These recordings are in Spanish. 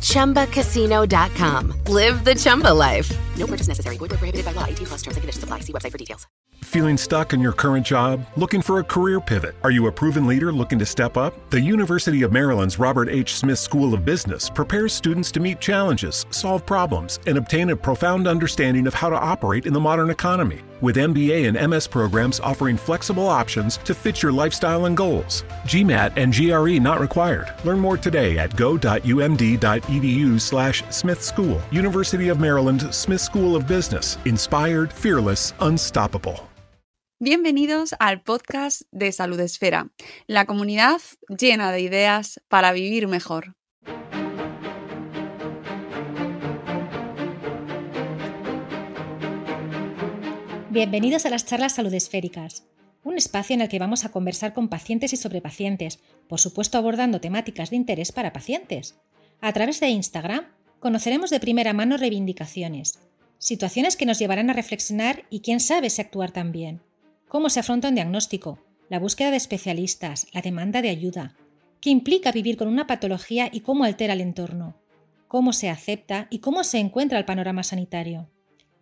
ChumbaCasino.com. Live the Chumba life. No purchase necessary. Void where prohibited by law. 18 plus terms and conditions apply. See website for details. Feeling stuck in your current job? Looking for a career pivot? Are you a proven leader looking to step up? The University of Maryland's Robert H. Smith School of Business prepares students to meet challenges, solve problems, and obtain a profound understanding of how to operate in the modern economy. With MBA and MS programs offering flexible options to fit your lifestyle and goals. GMAT and GRE not required. Learn more today at go.umd.edu slash Smith School. University of Maryland Smith School of Business. Inspired, fearless, unstoppable. Bienvenidos al podcast de Salud Esfera, la comunidad llena de ideas para vivir mejor. Bienvenidos a las charlas salud esféricas, un espacio en el que vamos a conversar con pacientes y sobre pacientes, por supuesto abordando temáticas de interés para pacientes. A través de Instagram conoceremos de primera mano reivindicaciones, situaciones que nos llevarán a reflexionar y quién sabe si actuar también, cómo se afronta un diagnóstico, la búsqueda de especialistas, la demanda de ayuda, qué implica vivir con una patología y cómo altera el entorno, cómo se acepta y cómo se encuentra el panorama sanitario.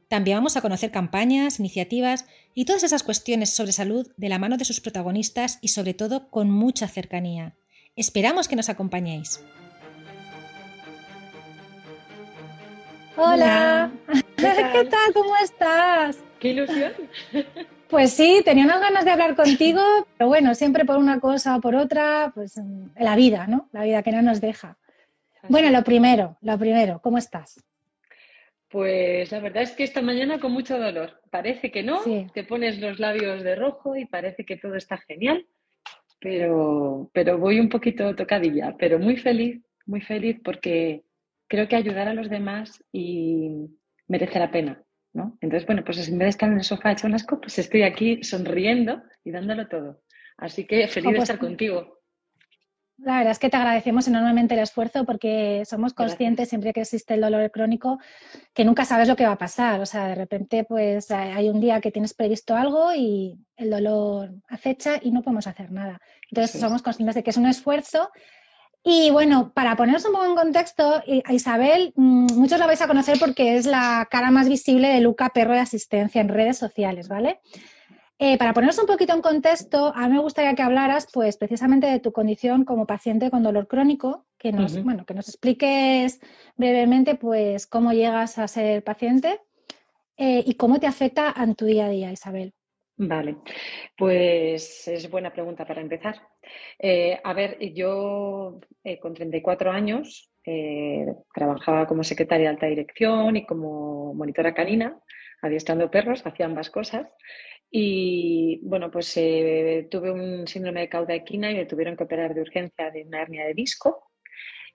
También vamos a conocer campañas, iniciativas y todas esas cuestiones sobre salud de la mano de sus protagonistas y sobre todo con mucha cercanía. Esperamos que nos acompañéis. Hola, ¿qué tal? ¿Cómo estás? ¡Qué ilusión! Pues sí, tenía unas ganas de hablar contigo, pero bueno, siempre por una cosa o por otra, pues la vida, ¿no? La vida que no nos deja. Bueno, lo primero, lo primero, ¿cómo estás? Pues la verdad es que esta mañana con mucho dolor. Parece que no, Sí. te pones los labios de rojo y parece que todo está genial, pero, pero voy un poquito tocadilla, pero muy feliz, muy feliz porque creo que ayudar a los demás y merece la pena, ¿no? Entonces, bueno, pues en vez de estar en el sofá hecho un asco, pues estoy aquí sonriendo y dándolo todo. Así que feliz de pues- estar contigo. La verdad es que te agradecemos enormemente el esfuerzo porque somos Gracias. conscientes siempre que existe el dolor crónico que nunca sabes lo que va a pasar. O sea, de repente pues hay un día que tienes previsto algo y el dolor acecha y no podemos hacer nada. Entonces Sí. somos conscientes de que es un esfuerzo. Y bueno, para poneros un poco en contexto, i- a Isabel, mm, muchos la vais a conocer porque es la cara más visible de Luca Perro de Asistencia en redes sociales, ¿vale? Eh, para poneros un poquito en contexto, a mí me gustaría que hablaras, pues, precisamente de tu condición como paciente con dolor crónico, que nos, Ujú. bueno, que nos expliques brevemente, pues, cómo llegas a ser paciente eh, y cómo te afecta en tu día a día, Isabel. Vale, pues es buena pregunta para empezar. Eh, a ver, yo con 34 años trabajaba como secretaria de alta dirección y como monitora canina, adiestrando perros, hacía ambas cosas. Y bueno, pues eh, tuve un síndrome de cauda equina y me tuvieron que operar de urgencia de una hernia de disco.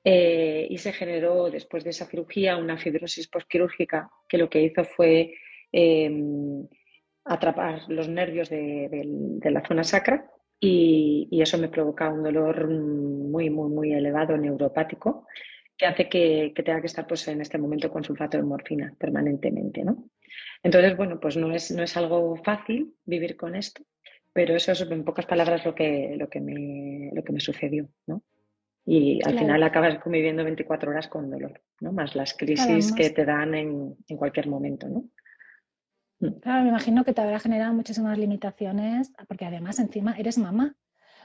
Eh, y se generó después de esa cirugía una fibrosis postquirúrgica que lo que hizo fue em, atrapar los nervios de, la zona sacra y, y eso me provoca un dolor muy, muy, muy elevado neuropático que hace que, que tenga que estar pues, en este momento con sulfato de morfina permanentemente, ¿no? Entonces, bueno, pues no es, no es algo fácil vivir con esto, pero eso es en pocas palabras lo que, lo que, me, lo que me sucedió, ¿no? Y al Claro. final acabas conviviendo 24 horas con dolor, ¿no? Más las crisis que te dan en, en cualquier momento, ¿no? Claro, me imagino que te habrá generado muchísimas limitaciones, porque además encima eres mamá,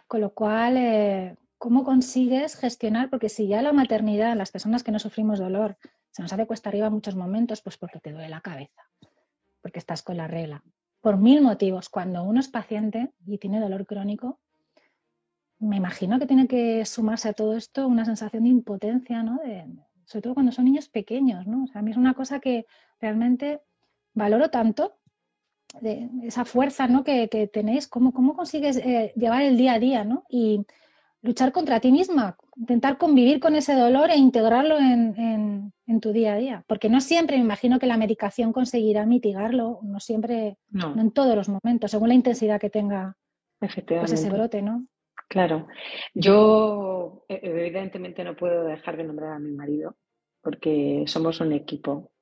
con lo cual, eh, ¿cómo consigues gestionar? Porque si ya la maternidad, las personas que no sufrimos dolor, se nos hace cuesta arriba en muchos momentos, pues porque te duele la cabeza, porque estás con la regla, por mil motivos. Cuando uno es paciente y tiene dolor crónico, me imagino que tiene que sumarse a todo esto una sensación de impotencia, ¿no? De- sobre todo cuando son niños pequeños, ¿no? O sea, a mí es una cosa que realmente valoro tanto de esa fuerza ¿no? que, tenéis, cómo, cómo consigues eh, llevar el día a día ¿no? y luchar contra ti misma, intentar convivir con ese dolor e integrarlo en, en- en tu día a día? Porque no siempre, me imagino que la medicación conseguirá mitigarlo, no siempre, no, No, en todos los momentos, según la intensidad que tenga pues ese brote, ¿no? Claro. Yo, e- evidentemente, no puedo dejar de nombrar a mi marido porque somos un equipo.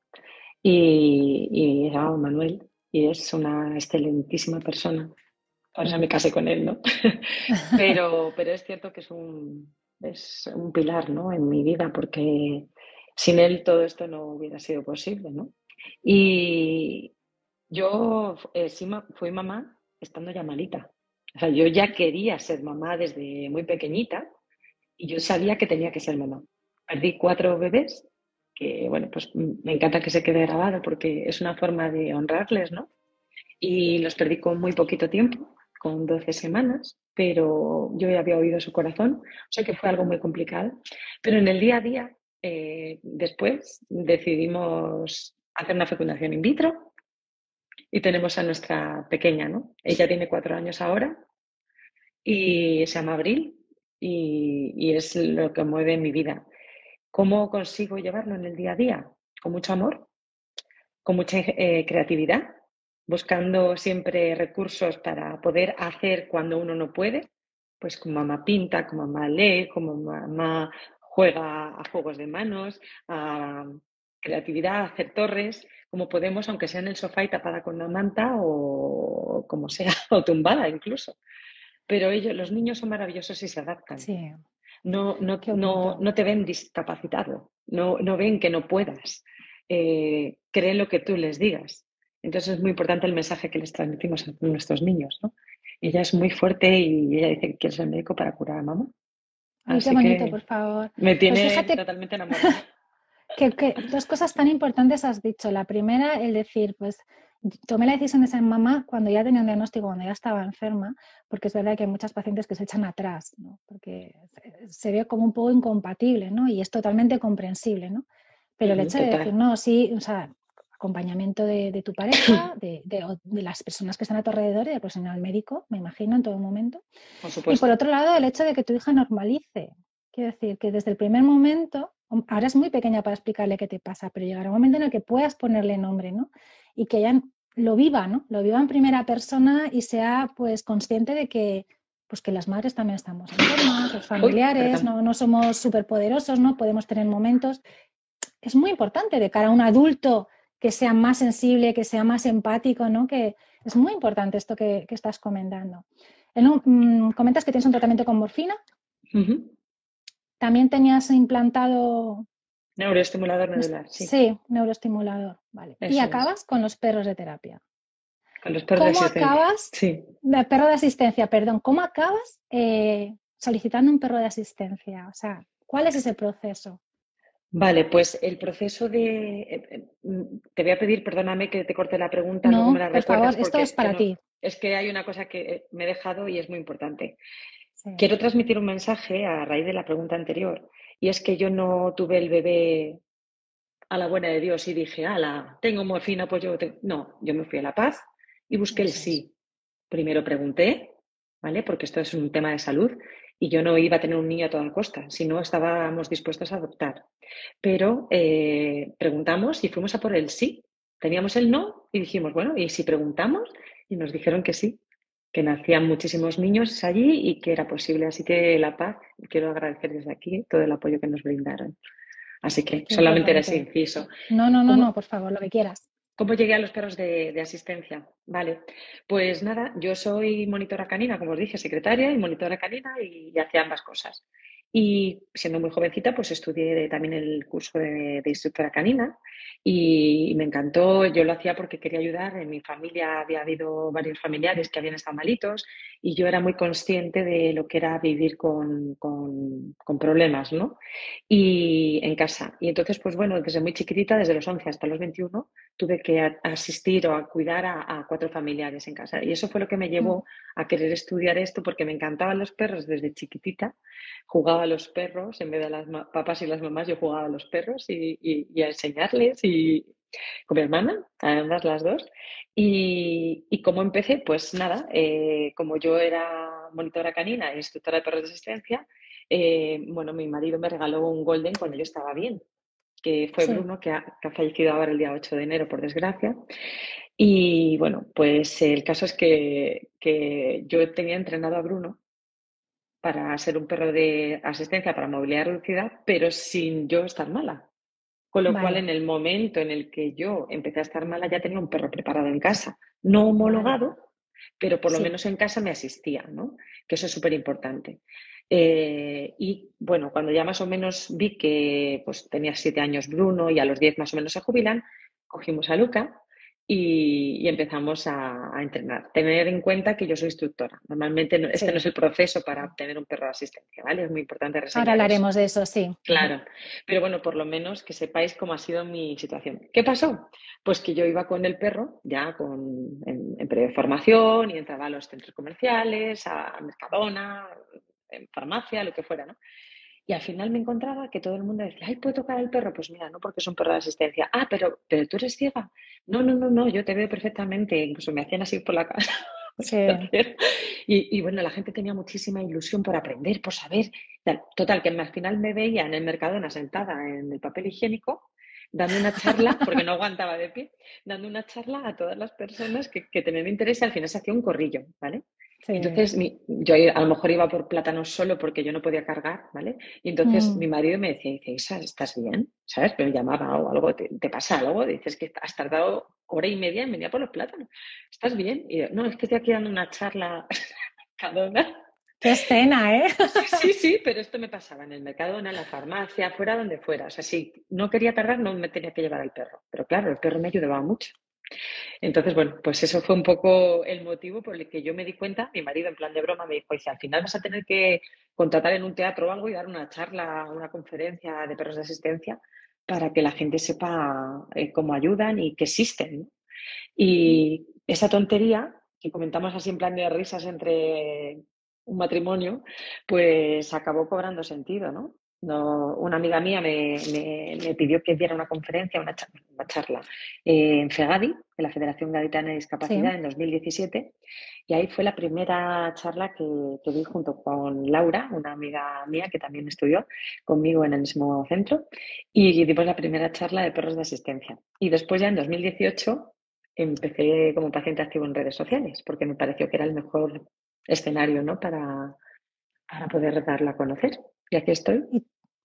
Y, y llama Manuel y es una excelentísima persona. Eso me casé con él, ¿no? Pero, pero es cierto que es un, es un pilar, ¿no? En mi vida porque sin él todo esto no hubiera sido posible, ¿no? Y yo eh, sí fui mamá estando ya malita. O sea, yo ya quería ser mamá desde muy pequeñita y yo sabía que tenía que ser mamá. Perdí cuatro bebés, que bueno, pues me encanta que se quede grabado porque es una forma de honrarles, ¿no? Y los perdí con muy poquito tiempo, con 12 semanas, pero yo ya había oído su corazón, o sea que fue algo muy complicado. Pero en el día a día, eh, después decidimos hacer una fecundación in vitro y tenemos a nuestra pequeña, ¿no? Ella tiene cuatro años ahora y se llama Abril y, es lo que mueve mi vida. ¿Cómo consigo llevarlo en el día a día? Con mucho amor, con mucha eh, creatividad, buscando siempre recursos para poder hacer cuando uno no puede, pues como mamá pinta, como mamá lee, como mamá juega a juegos de manos, a creatividad, a hacer torres, como podemos, aunque sea en el sofá y tapada con una manta o como sea, o tumbada incluso. Pero ellos, los niños son maravillosos y se adaptan. Sí, No, no, no, no te ven discapacitado, no, no ven que no puedas, eh, creen lo que tú les digas. Entonces es muy importante el mensaje que les transmitimos a nuestros niños, ¿no? Ella es muy fuerte y ella dice que quiere ser médico para curar a mamá. Ay, Así qué bonito, que por favor. me tiene Pues fíjate totalmente enamorada. que, que dos cosas tan importantes has dicho. La primera, el decir, pues tomé la decisión de ser mamá cuando ya tenía un diagnóstico, cuando ya estaba enferma, porque es verdad que hay muchas pacientes que se echan atrás, ¿no? Porque se- ve como un poco incompatible, ¿no? Y es totalmente comprensible, ¿no? Pero el hecho de decir, no, sí, o sea, acompañamiento de, de tu pareja, de, de- de las personas que están a tu alrededor y del profesional médico, me imagino, en todo momento. Por Y supuesto. por otro lado, el hecho de que tu hija normalice. Quiero decir que desde el primer momento, ahora es muy pequeña para explicarle qué te pasa, pero llegará un momento en el que puedas ponerle nombre, ¿no? Y que ella lo viva, ¿no? Lo viva en primera persona y sea pues consciente de que pues que las madres también estamos enfermas, los familiares, perdón. no, no somos superpoderosos, ¿no? Podemos tener momentos. Es muy importante de cara a un adulto que sea más sensible, que sea más empático, ¿no? Que es muy importante esto que, que estás comentando. En un- mm, comentas que tienes un tratamiento con morfina. También tenías implantado, Neuroestimulador neural, sí. sí, neuroestimulador. Vale. Eso Y es. acabas con los perros de terapia. Con los perros de ¿Cómo acabas, Sí. de perro de asistencia, perdón, cómo acabas eh, solicitando un perro de asistencia? O sea, ¿cuál es ese proceso? Vale, pues el proceso de... eh, eh, mm, Te voy a pedir, perdóname que te corte la pregunta, No, me la por favor, esto es para no- ti. es que hay una cosa que eh, me he dejado y es muy importante. Sí. Quiero transmitir un mensaje a raíz de la pregunta anterior y es que yo no tuve el bebé a la buena de Dios y dije, ala, tengo morfina, pues yo... te-". No, yo me fui a La Paz y busqué el sí. Primero pregunté, ¿vale? Porque esto es un tema de salud y yo no iba a tener un niño a toda costa, si no estábamos dispuestos a adoptar. Pero eh, preguntamos y fuimos a por el sí. Teníamos el no y dijimos, bueno, ¿y si preguntamos? Y nos dijeron que sí, que nacían muchísimos niños allí y que era posible. Así que La Paz, quiero agradecer desde aquí todo el apoyo que nos brindaron. Así que solamente era ese inciso. No, no, no, ¿Cómo? no, por favor, lo que quieras. ¿Cómo llegué a los perros de, asistencia? Vale, pues nada, yo soy monitora canina, como os dije, secretaria y monitora canina y hacía ambas cosas. Y siendo muy jovencita, pues estudié también el curso de, de instructora canina y, me encantó. Yo lo hacía porque quería ayudar. En mi familia había habido varios familiares que habían estado malitos y yo era muy consciente de lo que era vivir con, con, con problemas, ¿no? Y en casa. Y entonces, pues bueno, desde muy chiquitita, desde los 11 hasta los 21, tuve que asistir o a cuidar a, a cuatro familiares en casa. Y eso fue lo que me llevó a querer estudiar esto porque me encantaban los perros desde chiquitita. Jugaba a los perros, en vez de a las papás y las mamás, yo jugaba a los perros y, y- y a enseñarles y con mi hermana, ambas las dos. Y, y cómo empecé, pues nada, eh, como yo era monitora canina e instructora de perros de asistencia, eh, bueno, mi marido me regaló un golden cuando yo estaba bien que fue Sí. Bruno, que ha, que ha fallecido ahora el día 8 de enero, por desgracia. Y bueno, pues el caso es que, que yo tenía entrenado a Bruno para ser un perro de asistencia para movilidad reducida, pero sin yo estar mala. Con lo Vale. cual, en el momento en el que yo empecé a estar mala, ya tenía un perro preparado en casa, no homologado, pero por lo Sí. menos en casa me asistía, ¿no? Que eso es súper importante. Eh, y bueno, cuando ya más o menos vi que pues, tenía siete años Bruno y a los diez más o menos se jubilan, cogimos a Luca y, y empezamos a, a entrenar. Tener en cuenta que yo soy instructora. Normalmente no- este Sí. no es el proceso para obtener un perro de asistencia, ¿vale? Es muy importante reseñar Ahora eso. hablaremos de eso, sí. Claro, pero bueno, por lo menos que sepáis cómo ha sido mi situación. ¿Qué pasó? Pues que yo iba con el perro, ya con, en, en periodo de formación, y entraba a los centros comerciales, a Mercadona, en farmacia, lo que fuera, ¿no? Y al final me encontraba que todo el mundo decía, ay, ¿puedo tocar al perro? Pues mira, no, porque es un perro de asistencia. Ah, pero, pero tú eres ciega. No, no, no, no, yo te veo perfectamente. Incluso me hacían así por la casa. Sí. Y, y bueno, la gente tenía muchísima ilusión por aprender, por saber. Tal. Total, que al final me veía en el Mercadona sentada en el papel higiénico, dando una charla, porque no aguantaba de pie, dando una charla a todas las personas que, que tenían interés y al final se hacía un corrillo, ¿vale? Sí. Entonces, mi- yo a lo mejor iba por plátanos solo porque yo no podía cargar, ¿vale? Y entonces Mm. mi marido me decía, dice, Isa, ¿estás bien? ¿Sabes? Me llamaba o algo, ¿te, te pasa algo? Dices que has tardado hora y media en venir por los plátanos. ¿Estás bien? Y yo, no, es que estoy aquí dando una charla Mercadona. Qué escena, ¿eh? Sí, sí, pero esto me pasaba en el Mercadona, en la farmacia, fuera donde fuera. O sea, si no quería tardar, no me tenía que llevar al perro. Pero claro, el perro me ayudaba mucho. Entonces, bueno, pues eso fue un poco el motivo por el que yo me di cuenta. Mi marido, en plan de broma, me dijo: Dice, al final vas a tener que contratar en un teatro o algo y dar una charla, una conferencia de perros de asistencia para que la gente sepa eh, cómo ayudan y que existen. Y esa tontería que comentamos así en plan de risas entre un matrimonio, pues acabó cobrando sentido, ¿no? No, una amiga mía me, me- me pidió que diera una conferencia, una, cha- una charla eh, en FEGADI, en la Federación Gaditana de Discapacidad, Sí. en 2017, y ahí fue la primera charla que, que di junto con Laura, una amiga mía que también estudió conmigo en el mismo centro, y dimos la primera charla de perros de asistencia. Y después ya en 2018 empecé como paciente activo en redes sociales, porque me pareció que era el mejor escenario, ¿no? para, para poder darla a conocer. Y aquí estoy.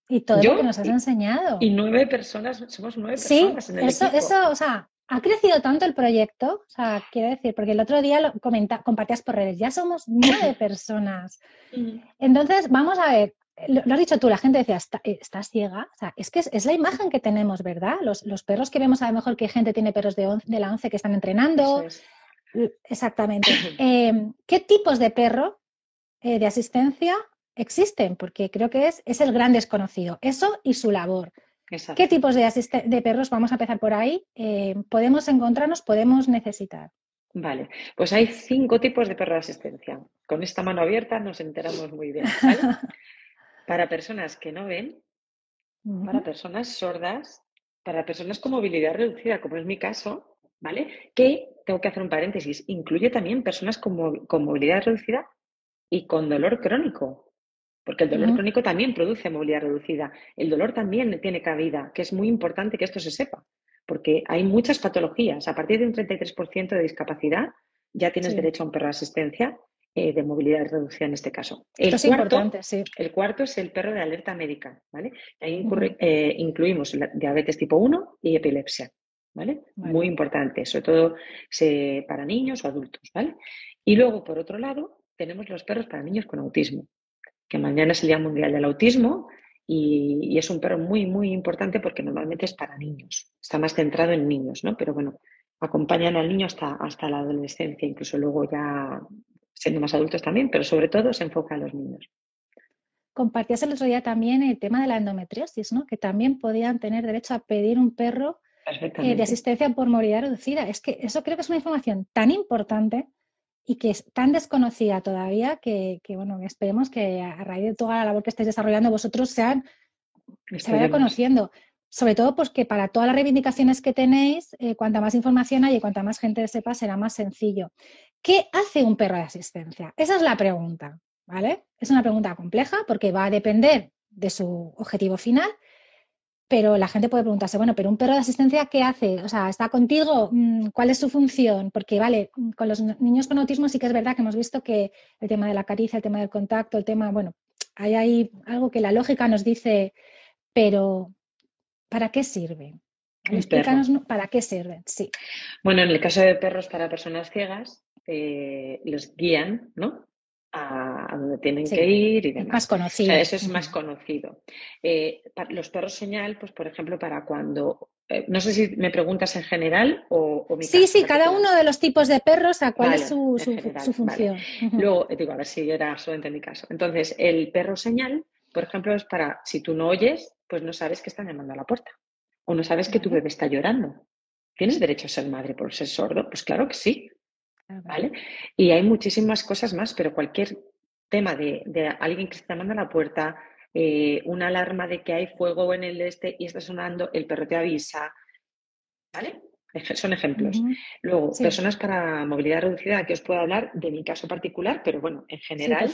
Y todo Yo lo que nos has y- enseñado. Y nueve personas, somos nueve Sí, personas en el eso, equipo. eso, o sea, ha crecido tanto el proyecto, o sea, quiero decir, porque el otro día lo comenta, compartías por redes, ya somos nueve personas. Mm. Entonces, vamos a ver, lo, lo has dicho tú, la gente decía, "Está- eh, ¿estás ciega? O sea, es que es, es la imagen que tenemos, ¿verdad? Los, los perros que vemos, a lo mejor que gente tiene perros de, on- de la 11 que están entrenando. Es. Exactamente. Eh, ¿Qué tipos de perro eh, de asistencia existen? Porque creo que es, es el gran desconocido. Eso y su labor. Exacto. ¿Qué tipos de, de perros, vamos a empezar por ahí, eh, podemos encontrarnos, podemos necesitar? Vale, pues hay cinco tipos de perro de asistencia. Con esta mano abierta nos enteramos muy bien. ¿vale? Para personas que no ven, para personas sordas, para personas con movilidad reducida, como es mi caso, ¿vale? Que, tengo que hacer un paréntesis, incluye también personas con movilidad reducida y con dolor crónico, porque el dolor crónico también produce movilidad reducida. El dolor también tiene cabida, que es muy importante que esto se sepa, porque hay muchas patologías. A partir de un 33% de discapacidad ya tienes Sí. derecho a un perro de asistencia eh, de movilidad reducida en este caso. El Esto es cuarto, importante, sí. el cuarto es el perro de alerta médica, ¿vale? Ahí incurre- eh, incluimos la diabetes tipo 1 y epilepsia, ¿vale? Vale. Muy importante, sobre todo se- para niños o adultos, ¿vale? Y luego, por otro lado, tenemos los perros para niños con autismo, que mañana es el Día Mundial del Autismo y, y es un perro muy, muy importante porque normalmente es para niños, está más centrado en niños, ¿no? Pero bueno, acompañan al niño hasta, hasta la adolescencia, incluso luego ya siendo más adultos también, pero sobre todo se enfoca a los niños. Compartías el otro día también el tema de la endometriosis, ¿no? Que también podían tener derecho a pedir un perro eh, de asistencia por movilidad reducida. Es que eso creo que es una información tan importante y que es tan desconocida todavía que, que, bueno, esperemos que a raíz de toda la labor que estáis desarrollando vosotros sean, se vaya conociendo. Sobre todo, pues que para todas las reivindicaciones que tenéis, eh, cuanta más información hay y cuanta más gente sepa, será más sencillo. ¿Qué hace un perro de asistencia? Esa es la pregunta, ¿vale? Es una pregunta compleja porque va a depender de su objetivo final, pero la gente puede preguntarse, bueno, pero un perro de asistencia, ¿qué hace? O sea, ¿está contigo? Mm, ¿Cuál es su función? Porque, vale, mm, con los niños con autismo sí que es verdad que hemos visto que el tema de la caricia, el tema del contacto, el tema, bueno, hay ahí algo que la lógica nos dice, pero ¿para qué sirve? Explícanos para qué sirven, sí. Bueno, en el caso de perros para personas ciegas, eh, los guían, ¿no? A, donde tienen que ir y demás. Más conocido. eso es más conocido. Eh, los perros señal, pues por ejemplo, para cuando. Eh, no sé si me preguntas en general o, o mi Sí, sí, cada uno de los tipos de perros, a cuál es su, función. Luego, eh, digo, a ver si era solamente en mi caso. Entonces, el perro señal, por ejemplo, es para si tú no oyes, pues no sabes que están llamando a la puerta. O no sabes que tu bebé está llorando. ¿Tienes derecho a ser madre por ser sordo? Pues claro que sí. ¿Vale? Y hay muchísimas cosas más, pero cualquier tema de, alguien que está llamando a la puerta, eh, una alarma de que hay fuego en el este y está sonando, el perro te avisa, ¿vale? Son ejemplos. Luego, personas para movilidad reducida, que os puedo hablar de mi caso particular, pero bueno, en general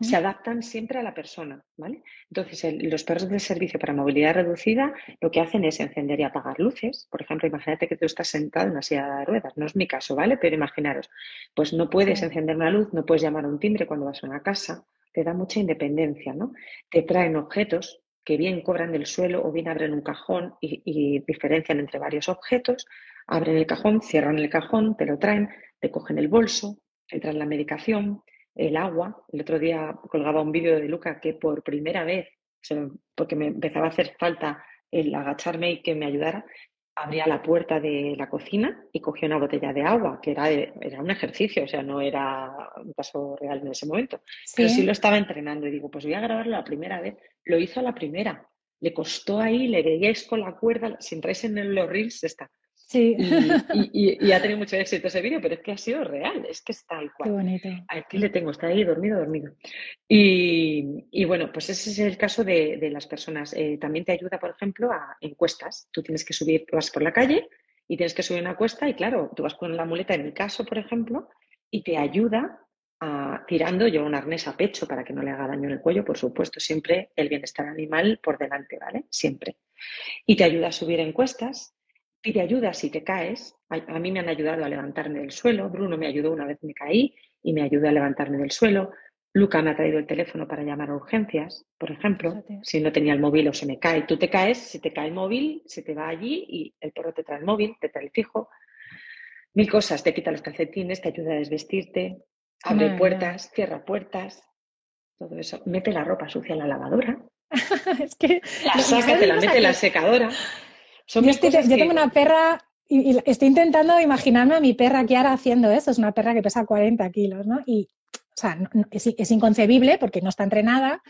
se adaptan siempre a la persona, ¿vale? Entonces, los perros de servicio para movilidad reducida lo que hacen es encender y apagar luces. Por ejemplo, imagínate que tú estás sentado en una silla de ruedas, no es mi caso, ¿vale? Pero imaginaros, pues no puedes encender una luz, no puedes llamar a un timbre cuando vas a una casa, te da mucha independencia, ¿no? Te traen objetos que bien cobran del suelo o bien abren un cajón y diferencian entre varios objetos abren el cajón, cierran el cajón, te lo traen, te cogen el bolso, te traen la medicación, el agua. El otro día colgaba un vídeo de Luca que por primera vez, porque me empezaba a hacer falta el agacharme y que me ayudara, abría la puerta de la cocina y cogía una botella de agua, que era, era un ejercicio, o sea, no era un caso real en ese momento. Pero sí lo estaba entrenando y digo, pues voy a grabarlo la primera vez. Lo hizo a la primera. Le costó ahí, le veíais con la cuerda, si entráis en los reels está Sí. Y, ha tenido mucho éxito ese vídeo, pero es que ha sido real, es que está tal cual. Qué bonito. Aquí le tengo, está ahí dormido, dormido. Y, bueno, pues ese es el caso de, las personas. Eh, también te ayuda, por ejemplo, a encuestas. Tú tienes que subir, vas por la calle y tienes que subir una cuesta y claro, tú vas con la muleta, en mi caso, por ejemplo, y te ayuda a, tirando yo un arnés a pecho para que no le haga daño en el cuello, por supuesto, siempre el bienestar animal por delante, ¿vale? Siempre. Y te ayuda a subir encuestas pide ayuda si te caes. A, mí me han ayudado a levantarme del suelo. Bruno me ayudó una vez me caí y me ayudó a levantarme del suelo. Luca me ha traído el teléfono para llamar a urgencias, por ejemplo. Si no tenía el móvil o se me cae, tú te caes, si te cae el móvil, se te va allí y el perro te trae el móvil, te trae el fijo. Mil cosas, te quita los calcetines, te ayuda a desvestirte, abre puertas, cierra puertas, todo eso. Mete la ropa sucia en la lavadora. es que la saca, te la mete en la secadora yo, tengo una perra y, estoy intentando imaginarme a mi perra ahora haciendo eso. Es una perra que pesa 40 kilos, ¿no? Y, o sea, es, inconcebible porque no está entrenada,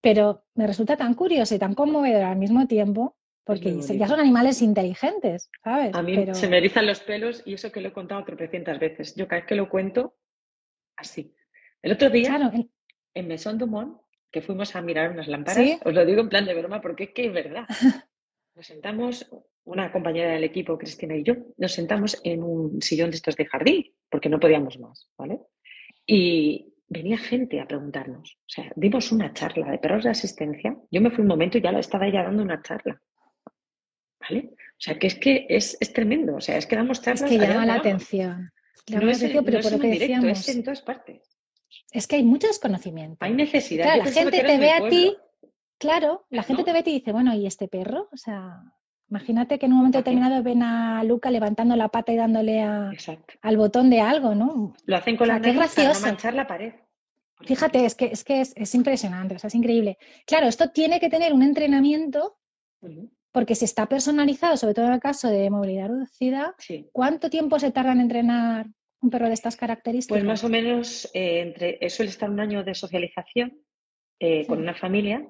pero me resulta tan curioso y tan conmovedor al mismo tiempo porque ya son animales inteligentes, ¿sabes? A mí se me erizan los pelos y eso que lo he contado tropecientas veces. Yo cada vez que lo cuento, así. El otro día, en Maison Dumont, que fuimos a mirar unas lámparas, os lo digo en plan de broma porque es que es verdad. Nos sentamos, una compañera del equipo, Cristina y yo, nos sentamos en un sillón de estos de jardín, porque no podíamos más, ¿vale? Y venía gente a preguntarnos. O sea, dimos una charla de perros de asistencia. Yo me fui un momento y ya estaba ella dando una charla. ¿Vale? O sea, que es que es, tremendo. O sea, es que damos charlas. Es que llama la atención. no es, pero por lo que decíamos. Es en todas partes. Es que hay mucho desconocimiento. Hay necesidad. la gente te ve a ti Claro, la gente te ve y te dice, bueno, ¿y este perro? O sea, imagínate que en un momento determinado ven a Luca levantando la pata y dándole al botón de algo, ¿no? Lo hacen con la nariz para no manchar la pared. Fíjate, es que, es, que es, impresionante, o sea, es increíble. Claro, esto tiene que tener un entrenamiento porque si está personalizado, sobre todo en el caso de movilidad reducida, ¿cuánto tiempo se tarda en entrenar un perro de estas características? Pues más o menos eh, entre, suele estar un año de socialización eh, con una familia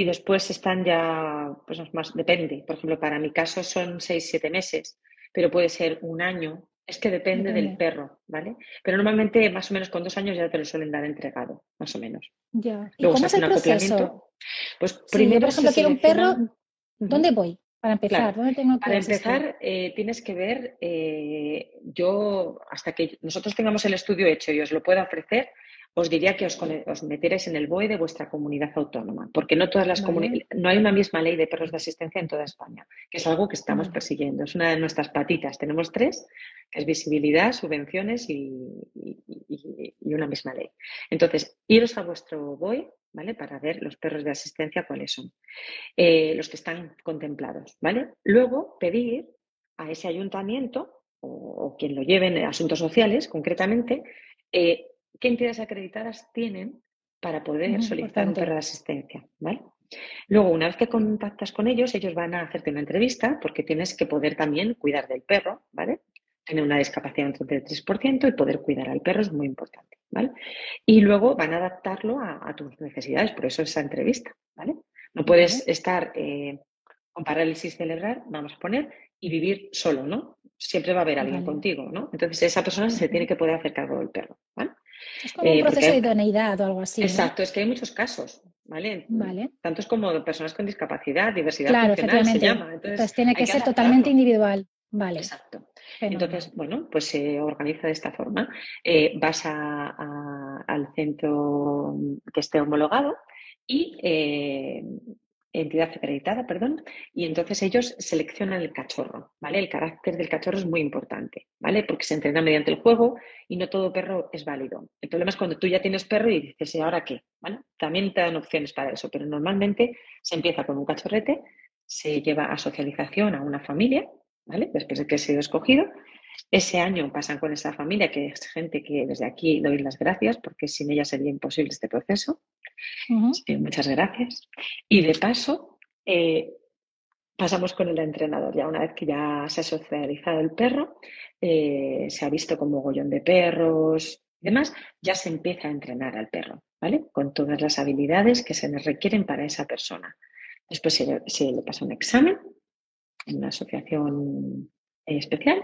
y después están ya, pues más, depende. Por ejemplo, para mi caso son seis, siete meses, pero puede ser un año. Es que depende, del perro, ¿vale? Pero normalmente más o menos con dos años ya te lo suelen dar entregado, más o menos. Ya. ¿Y cómo es el proceso? Pues primero, por ejemplo, quiero un perro, ¿dónde voy? Para empezar, ¿dónde tengo que Para empezar, eh, tienes que ver, eh, yo, hasta que nosotros tengamos el estudio hecho y os lo pueda ofrecer, os diría que os, os metierais en el BOE de vuestra comunidad autónoma, porque no todas las Vale. no hay una misma ley de perros de asistencia en toda España, que es algo que estamos Vale. persiguiendo. Es una de nuestras patitas. Tenemos tres, que es visibilidad, subvenciones y, y- y- y una misma ley. Entonces, iros a vuestro BOE, ¿vale? Para ver los perros de asistencia cuáles son, eh, los que están contemplados, ¿vale? Luego, pedir a ese ayuntamiento o, o quien lo lleve en asuntos sociales, concretamente, eh, qué entidades acreditadas tienen para poder solicitar un perro de asistencia, ¿vale? Luego, una vez que contactas con ellos, ellos van a hacerte una entrevista porque tienes que poder también cuidar del perro, ¿vale? Tener una discapacidad de un 33% y poder cuidar al perro es muy importante, ¿vale? Y luego van a adaptarlo a, a tus necesidades, por eso esa entrevista, ¿vale? No puedes estar eh, con parálisis cerebral, vamos a poner, y vivir solo, ¿no? Siempre va a haber alguien Vale. contigo, ¿no? Entonces esa persona se tiene que poder hacer cargo del perro, ¿vale? Es como un Eh, porque proceso de idoneidad o algo así. ¿no? Exacto, es que hay muchos casos, ¿vale? Vale. Tantos como personas con discapacidad, diversidad Claro, funcional se efectivamente. llama. Entonces, Entonces tiene que ser totalmente individual. Vale. Exacto. fenomenal. Entonces, bueno, pues se organiza de esta forma. Eh, vas a- a- al centro que esté homologado y eh, entidad acreditada, perdón, y entonces ellos seleccionan el cachorro, ¿vale? El carácter del cachorro es muy importante, ¿vale? Porque se entrena mediante el juego y no todo perro es válido. El problema es cuando tú ya tienes perro y dices, ¿y ahora qué? ¿Vale? También te dan opciones para eso, pero normalmente se empieza con un cachorrete, se lleva a socialización a una familia, ¿vale? Después de que ha sido escogido. Ese año pasan con esa familia, que es gente que desde aquí doy las gracias, porque sin ella sería imposible este proceso. Muchas gracias. Y de paso, eh, pasamos con el entrenador. Ya una vez que ya se ha socializado el perro, eh, se ha visto como mogollón de perros y demás, ya se empieza a entrenar al perro, ¿vale? Con todas las habilidades que se le requieren para esa persona. Después se le, se le pasa un examen en una asociación eh, especial,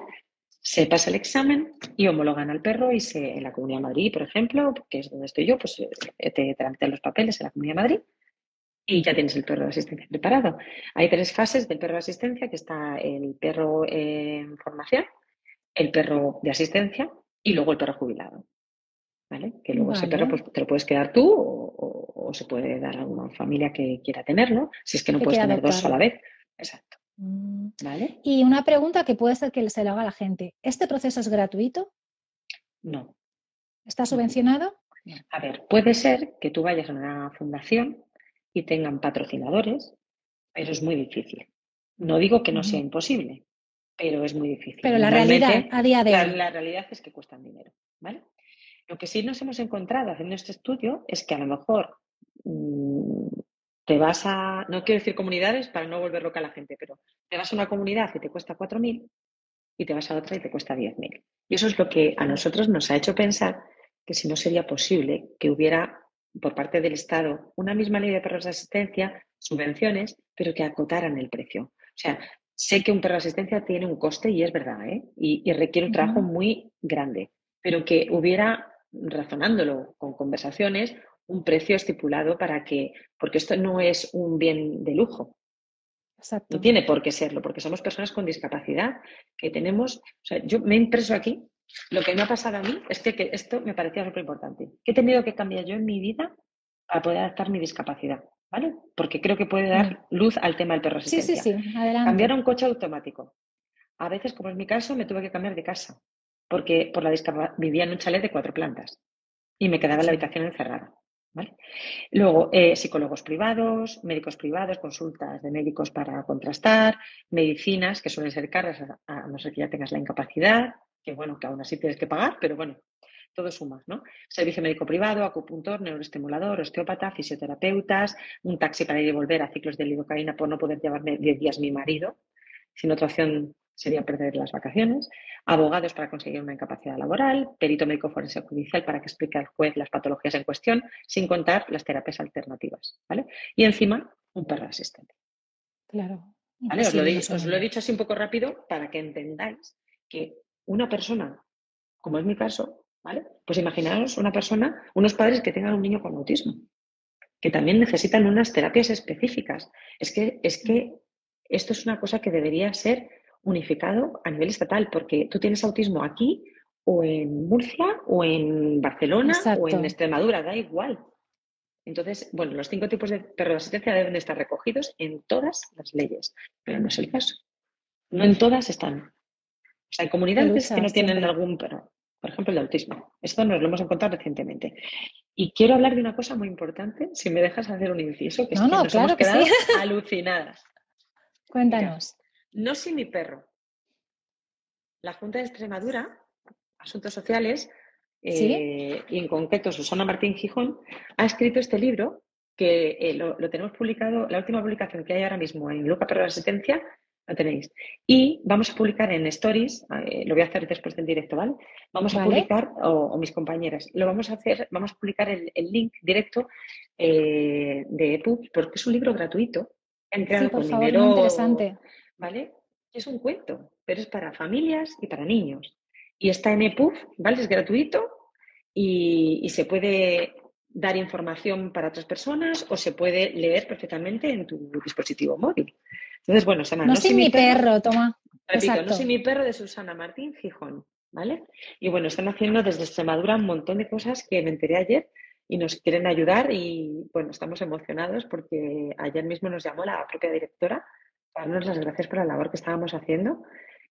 se pasa el examen y homologan al perro y se, en la Comunidad de Madrid, por ejemplo, que es donde estoy yo, pues eh, te tramitan los papeles en la Comunidad de Madrid y ya tienes el perro de asistencia preparado. Hay tres fases del perro de asistencia, que está el perro en formación, el perro de asistencia y luego el perro jubilado. ¿Vale? Que luego ese perro pues, te lo puedes quedar tú o, o- o se puede dar a una familia que quiera tenerlo, si es que no Que puedes tener dos a la vez. Exacto. Mm. ¿Vale? Y una pregunta que puede ser que se le haga la gente. ¿Este proceso es gratuito? No. ¿Está subvencionado? A ver, puede ser que tú vayas a una fundación y tengan patrocinadores, pero es muy difícil. No digo que no sea imposible, pero es muy difícil. Pero la realidad a día de la, hoy. la realidad es que cuestan dinero, ¿vale? Lo que sí nos hemos encontrado haciendo este estudio es que a lo mejor mm, te vas a, no quiero decir comunidades para no volver loca a la gente, pero te vas a una comunidad que te cuesta 4.000 y te vas a otra y te cuesta 10.000. Y eso es lo que a nosotros nos ha hecho pensar que si no sería posible que hubiera por parte del Estado una misma ley de perros de asistencia, subvenciones, pero que acotaran el precio. O sea, sé que un perro de asistencia tiene un coste y es verdad, ¿eh? y, y requiere un trabajo muy grande, pero que hubiera, razonándolo con conversaciones, un precio estipulado para que, porque esto no es un bien de lujo, Exacto. no tiene por qué serlo, porque somos personas con discapacidad que tenemos. O sea, yo me he impreso aquí. Lo que me ha pasado a mí es que, que esto me parecía súper importante. Que he tenido que cambiar yo en mi vida para poder adaptar mi discapacidad, ¿vale? Porque creo que puede dar luz al tema del perro Sí, sí, sí. Adelante. Cambiar a un coche automático. A veces, como es mi caso, me tuve que cambiar de casa porque por la discapacidad vivía en un chalet de cuatro plantas y me quedaba en la habitación encerrada. ¿Vale? Luego, eh, psicólogos privados, médicos privados, consultas de médicos para contrastar, medicinas que suelen ser caras, a, no ser que ya tengas la incapacidad, que bueno, que aún así tienes que pagar, pero bueno, todo suma, ¿no? Servicio médico privado, acupuntor, neuroestimulador, osteópata, fisioterapeutas, un taxi para ir y volver a ciclos de lidocaína por no poder llevarme 10 días mi marido, sin otra opción sería perder las vacaciones, abogados para conseguir una incapacidad laboral, perito médico forense judicial para que explique al juez las patologías en cuestión, sin contar las terapias alternativas, ¿vale? Y encima, un perro asistente. Claro. ¿vale? Os, lo, no os lo he dicho así un poco rápido para que entendáis que una persona, como es mi caso, ¿vale? Pues imaginaos una persona, unos padres que tengan un niño con autismo, que también necesitan unas terapias específicas. Es que, es que esto es una cosa que debería ser unificado a nivel estatal, porque tú tienes autismo aquí o en Murcia o en Barcelona o en Extremadura, da igual. Entonces, bueno, los cinco tipos de perros de asistencia deben estar recogidos en todas las leyes, pero no es el caso. No en todas están. O sea, hay comunidades que no tienen algún perro, por ejemplo, el de autismo. Esto nos lo hemos encontrado recientemente. Y quiero hablar de una cosa muy importante, si me dejas hacer un inciso, que es No, que no, nos claro hemos que quedado sí. alucinadas. Cuéntanos. No si mi perro. La Junta de Extremadura, Asuntos Sociales, ¿Sí? eh, y en concreto Susana Martín Gijón, ha escrito este libro que eh, lo, lo tenemos publicado, la última publicación que hay ahora mismo en Luca Perro de Asistencia, la tenéis. Y vamos a publicar en Stories, eh, lo voy a hacer después del directo, ¿vale? Vamos a publicar, o, o mis compañeras, lo vamos a hacer, vamos a publicar el, el link directo de EPUB, porque es un libro gratuito. han Sí, creado por con favor, muy interesante. ¿Vale? Es un cuento, pero es para familias y para niños. Y está en EPUB, ¿vale? Es gratuito y, y se puede dar información para otras personas o se puede leer perfectamente en tu dispositivo móvil. Entonces, bueno, se llama No sin mi perro, toma. Repito, Exacto. No soy mi perro de Susana Martín Gijón, ¿vale? Y bueno, están haciendo desde Extremadura un montón de cosas que me enteré ayer y nos quieren ayudar y bueno, estamos emocionados porque ayer mismo nos llamó la propia directora darnos las gracias por la labor que estábamos haciendo.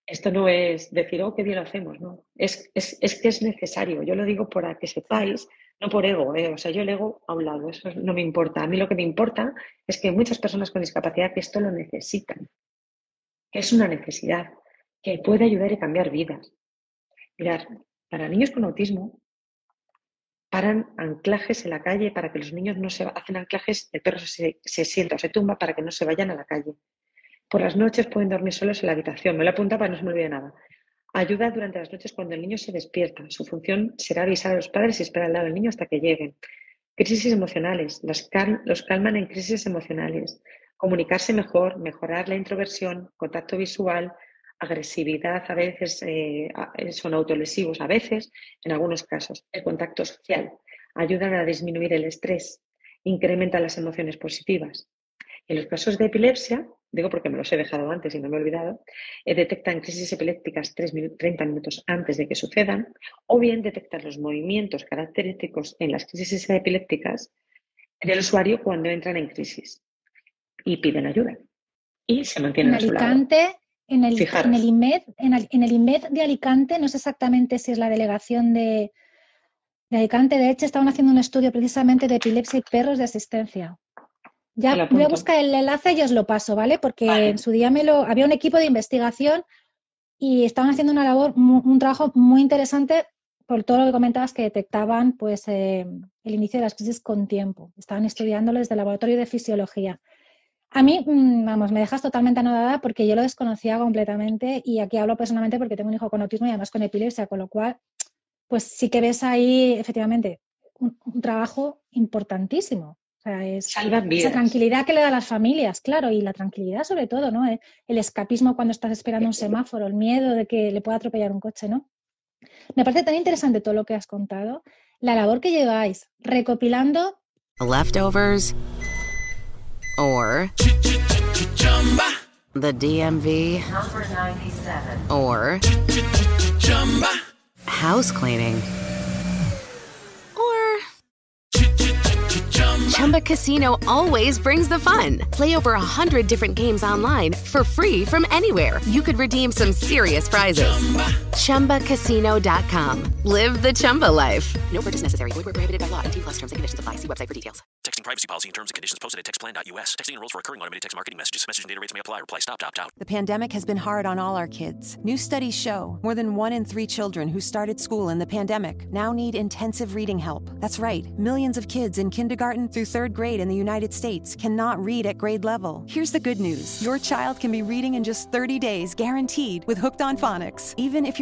Esto no es decir, oh, qué bien lo hacemos, no. Es, es, es que es necesario. Yo lo digo para que sepáis, no por ego, ¿eh? o sea, yo el ego a un lado, eso no me importa. A mí lo que me importa es que muchas personas con discapacidad que esto lo necesitan que es una necesidad, que puede ayudar y cambiar vidas. Mirad, para niños con autismo, paran anclajes en la calle para que los niños no se hacen anclajes, el perro se, se sienta o se tumba para que no se vayan a la calle. Por las noches pueden dormir solos en la habitación. Me lo apunta para no se me olvide nada. Ayuda durante las noches cuando el niño se despierta. Su función será avisar a los padres y esperar al lado del niño hasta que lleguen. Crisis emocionales. Los calman en crisis emocionales. Comunicarse mejor, mejorar la introversión, contacto visual, agresividad, a veces eh, eh, son autolesivos, a veces, en algunos casos. El contacto social. Ayudan a disminuir el estrés. Incrementan las emociones positivas. En los casos de epilepsia, digo porque me los he dejado antes y no me he olvidado, eh, detectan crisis epilépticas 3 minu- 30 minutos antes de que sucedan, o bien detectan los movimientos característicos en las crisis epilépticas del usuario cuando entran en crisis y piden ayuda. Y se En mantienen a su lado. Alicante, en el, Fijaros. en el IMED, en, el- en el IMED de Alicante, no sé exactamente si es la delegación de, de Alicante, de hecho, estaban haciendo un estudio precisamente de epilepsia y perros de asistencia. Ya voy a buscar el enlace y os lo paso, ¿vale? Porque Vale. en su día me lo, había un equipo de investigación y estaban haciendo una labor, un trabajo muy interesante por todo lo que comentabas que detectaban pues eh, el inicio de las crisis con tiempo. Estaban estudiándolo desde el laboratorio de fisiología. A mí, mm, vamos, me dejas totalmente anodada porque yo lo desconocía completamente y aquí hablo personalmente porque tengo un hijo con autismo y además con epilepsia, con lo cual, pues sí que ves ahí efectivamente un, un trabajo importantísimo. Sea, es Salvan esa tranquilidad que le da a las familias, claro, y la tranquilidad sobre todo, ¿no? Eh, El escapismo cuando estás esperando un semáforo, el miedo de que le pueda atropellar un coche, ¿no? Me parece tan interesante todo lo que has contado, la labor que lleváis recopilando Leftovers or the DMV Number 97. or house cleaning Chumba Casino always brings the fun. Play over a hundred different games online for free from anywhere. You could redeem some serious prizes. ChumbaCasino.com. Live the Chumba life. No purchase necessary. Void where prohibited by law. T plus terms and conditions apply. See website for details. Texting privacy policy and terms and conditions posted at textplan.us. Texting enrolls for recurring automated text marketing messages. Message and data rates may apply. Reply stop, opt out. The pandemic has been hard on all our kids. New studies show more than one in three children who started school in the pandemic now need intensive reading help. That's right, millions of kids in kindergarten through third grade in the United States cannot read at grade level. Here's the good news your child can be reading in just 30 days, guaranteed, with Hooked on Phonics. Even if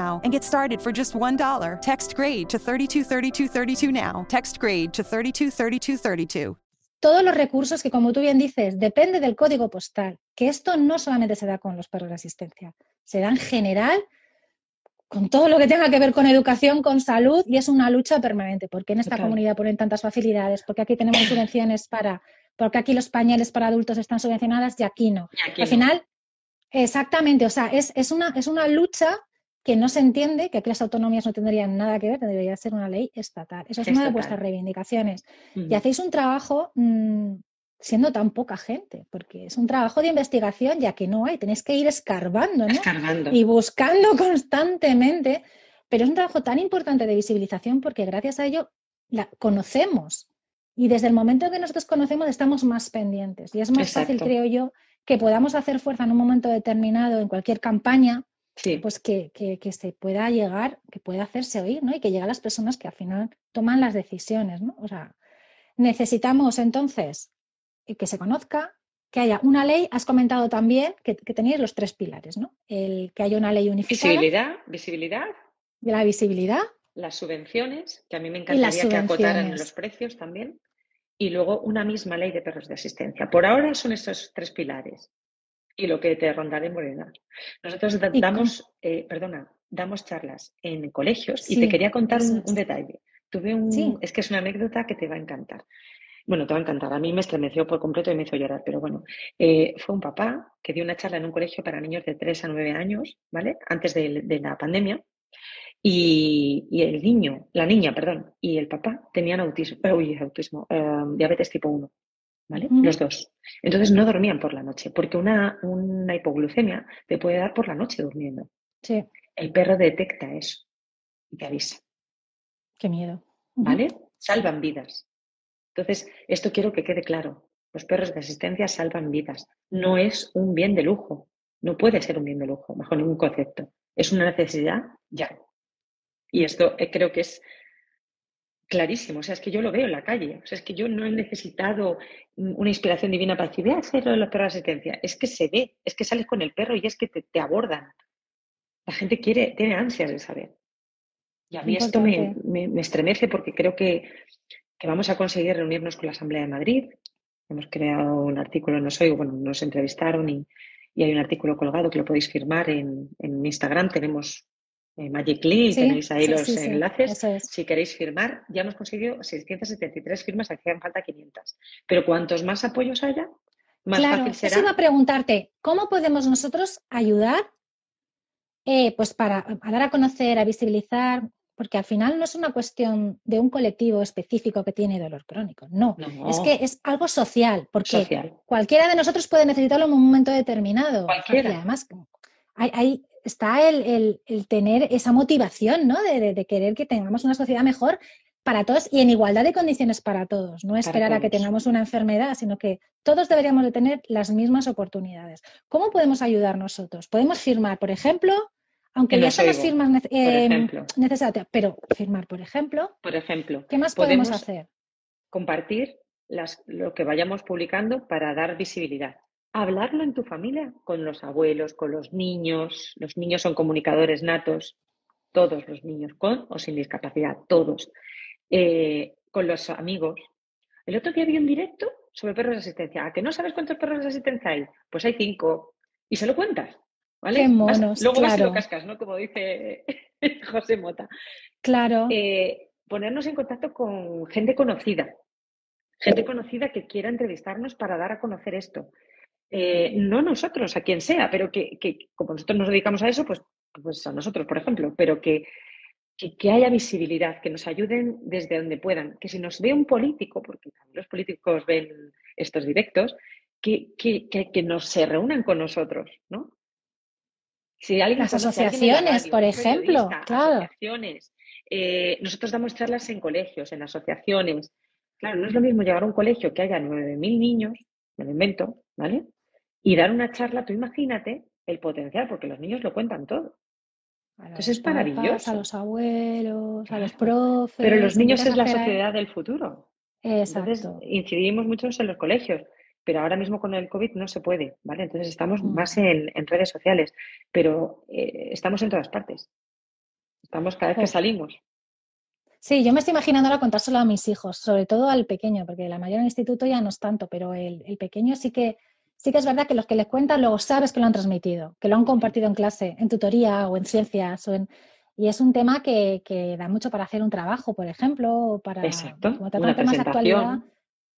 Now and get started for just $1. Text grade to 323232 now. Text grade to 323232. Todos los recursos que, como tú bien dices, depende del código postal, que esto no solamente se da con los perros de asistencia, se da en general con todo lo que tenga que ver con educación, con salud, y es una lucha permanente. porque en esta Total. comunidad ponen tantas facilidades? porque aquí tenemos subvenciones para, porque aquí los pañales para adultos están subvencionadas y aquí no? Y aquí Al no. final, exactamente, o sea, es, es una, es una lucha que no se entiende, que aquí las autonomías no tendrían nada que ver, debería ser una ley estatal. Eso es una de vuestras reivindicaciones. Y hacéis un trabajo mm, siendo tan poca gente, porque es un trabajo de investigación ya que no hay, tenéis que ir escarbando, ¿no? Escarbando. y buscando constantemente, pero es un trabajo tan importante de visibilización porque gracias a ello la conocemos y desde el momento en que nosotros conocemos estamos más pendientes y es más fácil, creo yo, que podamos hacer fuerza en un momento determinado en cualquier campaña, Sí. pues que, que- que se pueda llegar, que pueda hacerse oír, ¿no? Y que llegue a las personas que al final toman las decisiones, ¿no? O sea, necesitamos entonces eh, que se conozca, que haya una ley. Has comentado también que, que tenéis los tres pilares, ¿no? El que haya una ley unificada, Visibilidad, visibilidad, de la visibilidad, las subvenciones, que a mí me encantaría que acotaran los precios también, y luego una misma ley de perros de asistencia. Por ahora son estos tres pilares y lo que te rondaré Morena. Nosotros damos, eh, perdona, damos charlas en colegios y te quería contar un, detalle. Tuve un, Sí. es que es una anécdota que te va a encantar. Bueno, te va a encantar. A mí me estremeció por completo y me hizo llorar, pero bueno, eh, fue un papá que dio una charla en un colegio para niños de 3 a 9 años, ¿vale? Antes de, de la pandemia. Y, y el niño, la niña, perdón, y el papá tenían autismo, eh, uy, autismo, eh, diabetes tipo 1, ¿vale? Los dos. Entonces no dormían por la noche, porque una, una hipoglucemia te puede dar por la noche durmiendo. sí, El perro detecta eso y te avisa, qué miedo. ¿vale? Salvan vidas. Entonces, esto quiero que quede claro. Los perros de asistencia salvan vidas. No es un bien de lujo. No puede ser un bien de lujo, bajo ningún concepto. Es una necesidad ya. Y esto eh, creo que es clarísimo. O sea, es que yo lo veo en la calle. O sea, es que yo no he necesitado una inspiración divina para decir, voy a hacer lo de los perros de asistencia. Es que se ve, es que sales con el perro y es que te, te abordan. La gente quiere, tiene ansias de saber. Y a mí esto me, me- me estremece porque creo que, que vamos a conseguir reunirnos con la Asamblea de Madrid. Hemos creado un artículo, nos oigo, bueno, nos entrevistaron y, y hay un artículo colgado que lo podéis firmar en, en Instagram. Tenemos Magic Lee, Sí, tenéis ahí sí, los sí, enlaces. eso es. Si queréis firmar, ya hemos conseguido 673 firmas, hacían falta 500. Pero cuantos más apoyos haya, más claro, fácil eso será. iba a preguntarte, ¿cómo podemos nosotros ayudar eh, pues para a dar a conocer, a visibilizar? Porque al final no es una cuestión de un colectivo específico que tiene dolor crónico, no. No. Es que es algo social, porque Social. cualquiera de nosotros puede necesitarlo en un momento determinado. Cualquiera. Y además, hay, hay- está el, el- el tener esa motivación, ¿no? De, de- de querer que tengamos una sociedad mejor para todos y en igualdad de condiciones para todos. No esperar a que tengamos una enfermedad, sino que todos deberíamos de tener las mismas oportunidades. ¿Cómo podemos ayudar nosotros? Podemos firmar, por ejemplo, aunque ya son las firmas nece- eh, necesarias, pero firmar, por ejemplo, Por ejemplo, ¿qué más podemos, podemos hacer? compartir las, lo que vayamos publicando para dar visibilidad. Hablarlo en tu familia, con los abuelos, con los niños. Los niños son comunicadores natos, todos los niños, con o sin discapacidad, todos. Eh, con los amigos. El otro día vi un directo sobre perros de asistencia. ¿A que no sabes cuántos perros de asistencia hay? Pues hay cinco. Y se lo cuentas. ¿Vale? Qué Vas- monos, luego vas y lo claro. cascas, ¿no? Como dice José Mota. Claro. Eh, ponernos en contacto con gente conocida, gente conocida que quiera entrevistarnos para dar a conocer esto. Eh, no nosotros, a quien sea, pero que, que como nosotros nos dedicamos a eso, pues, pues a nosotros, por ejemplo, pero que, que, que haya visibilidad, que nos ayuden desde donde puedan, que si nos ve un político, porque también los políticos ven estos directos, que, que, que, que nos se reúnan con nosotros, ¿no? Si alguien Las alguien asociaciones, radio, por ejemplo, claro. asociaciones. Eh, nosotros damos charlas en colegios, en asociaciones. Claro, no es lo mismo llegar a un colegio que haya 9.000 niños, me lo invento, ¿vale? Y dar una charla, tú imagínate el potencial, porque los niños lo cuentan todo. Entonces es papás, maravilloso. A los abuelos, a los profes. Pero los niños es la hacer sociedad del futuro. Entonces, Exacto. incidimos mucho en los colegios, pero ahora mismo con el COVID no se puede, ¿vale? Entonces estamos Mm. más en, en redes sociales, pero eh, estamos en todas partes. Estamos cada vez que salimos. Sí, yo me estoy imaginando ahora contárselo a mis hijos, sobre todo al pequeño, porque la mayor en el instituto ya no es tanto, pero el, el pequeño sí que sí que es verdad que los que les cuentan luego sabes que lo han transmitido, que lo han compartido en clase, en tutoría o en ciencias o en, y es un tema que, que, da mucho para hacer un trabajo, por ejemplo, o para Exacto. como tratar temas de actualidad.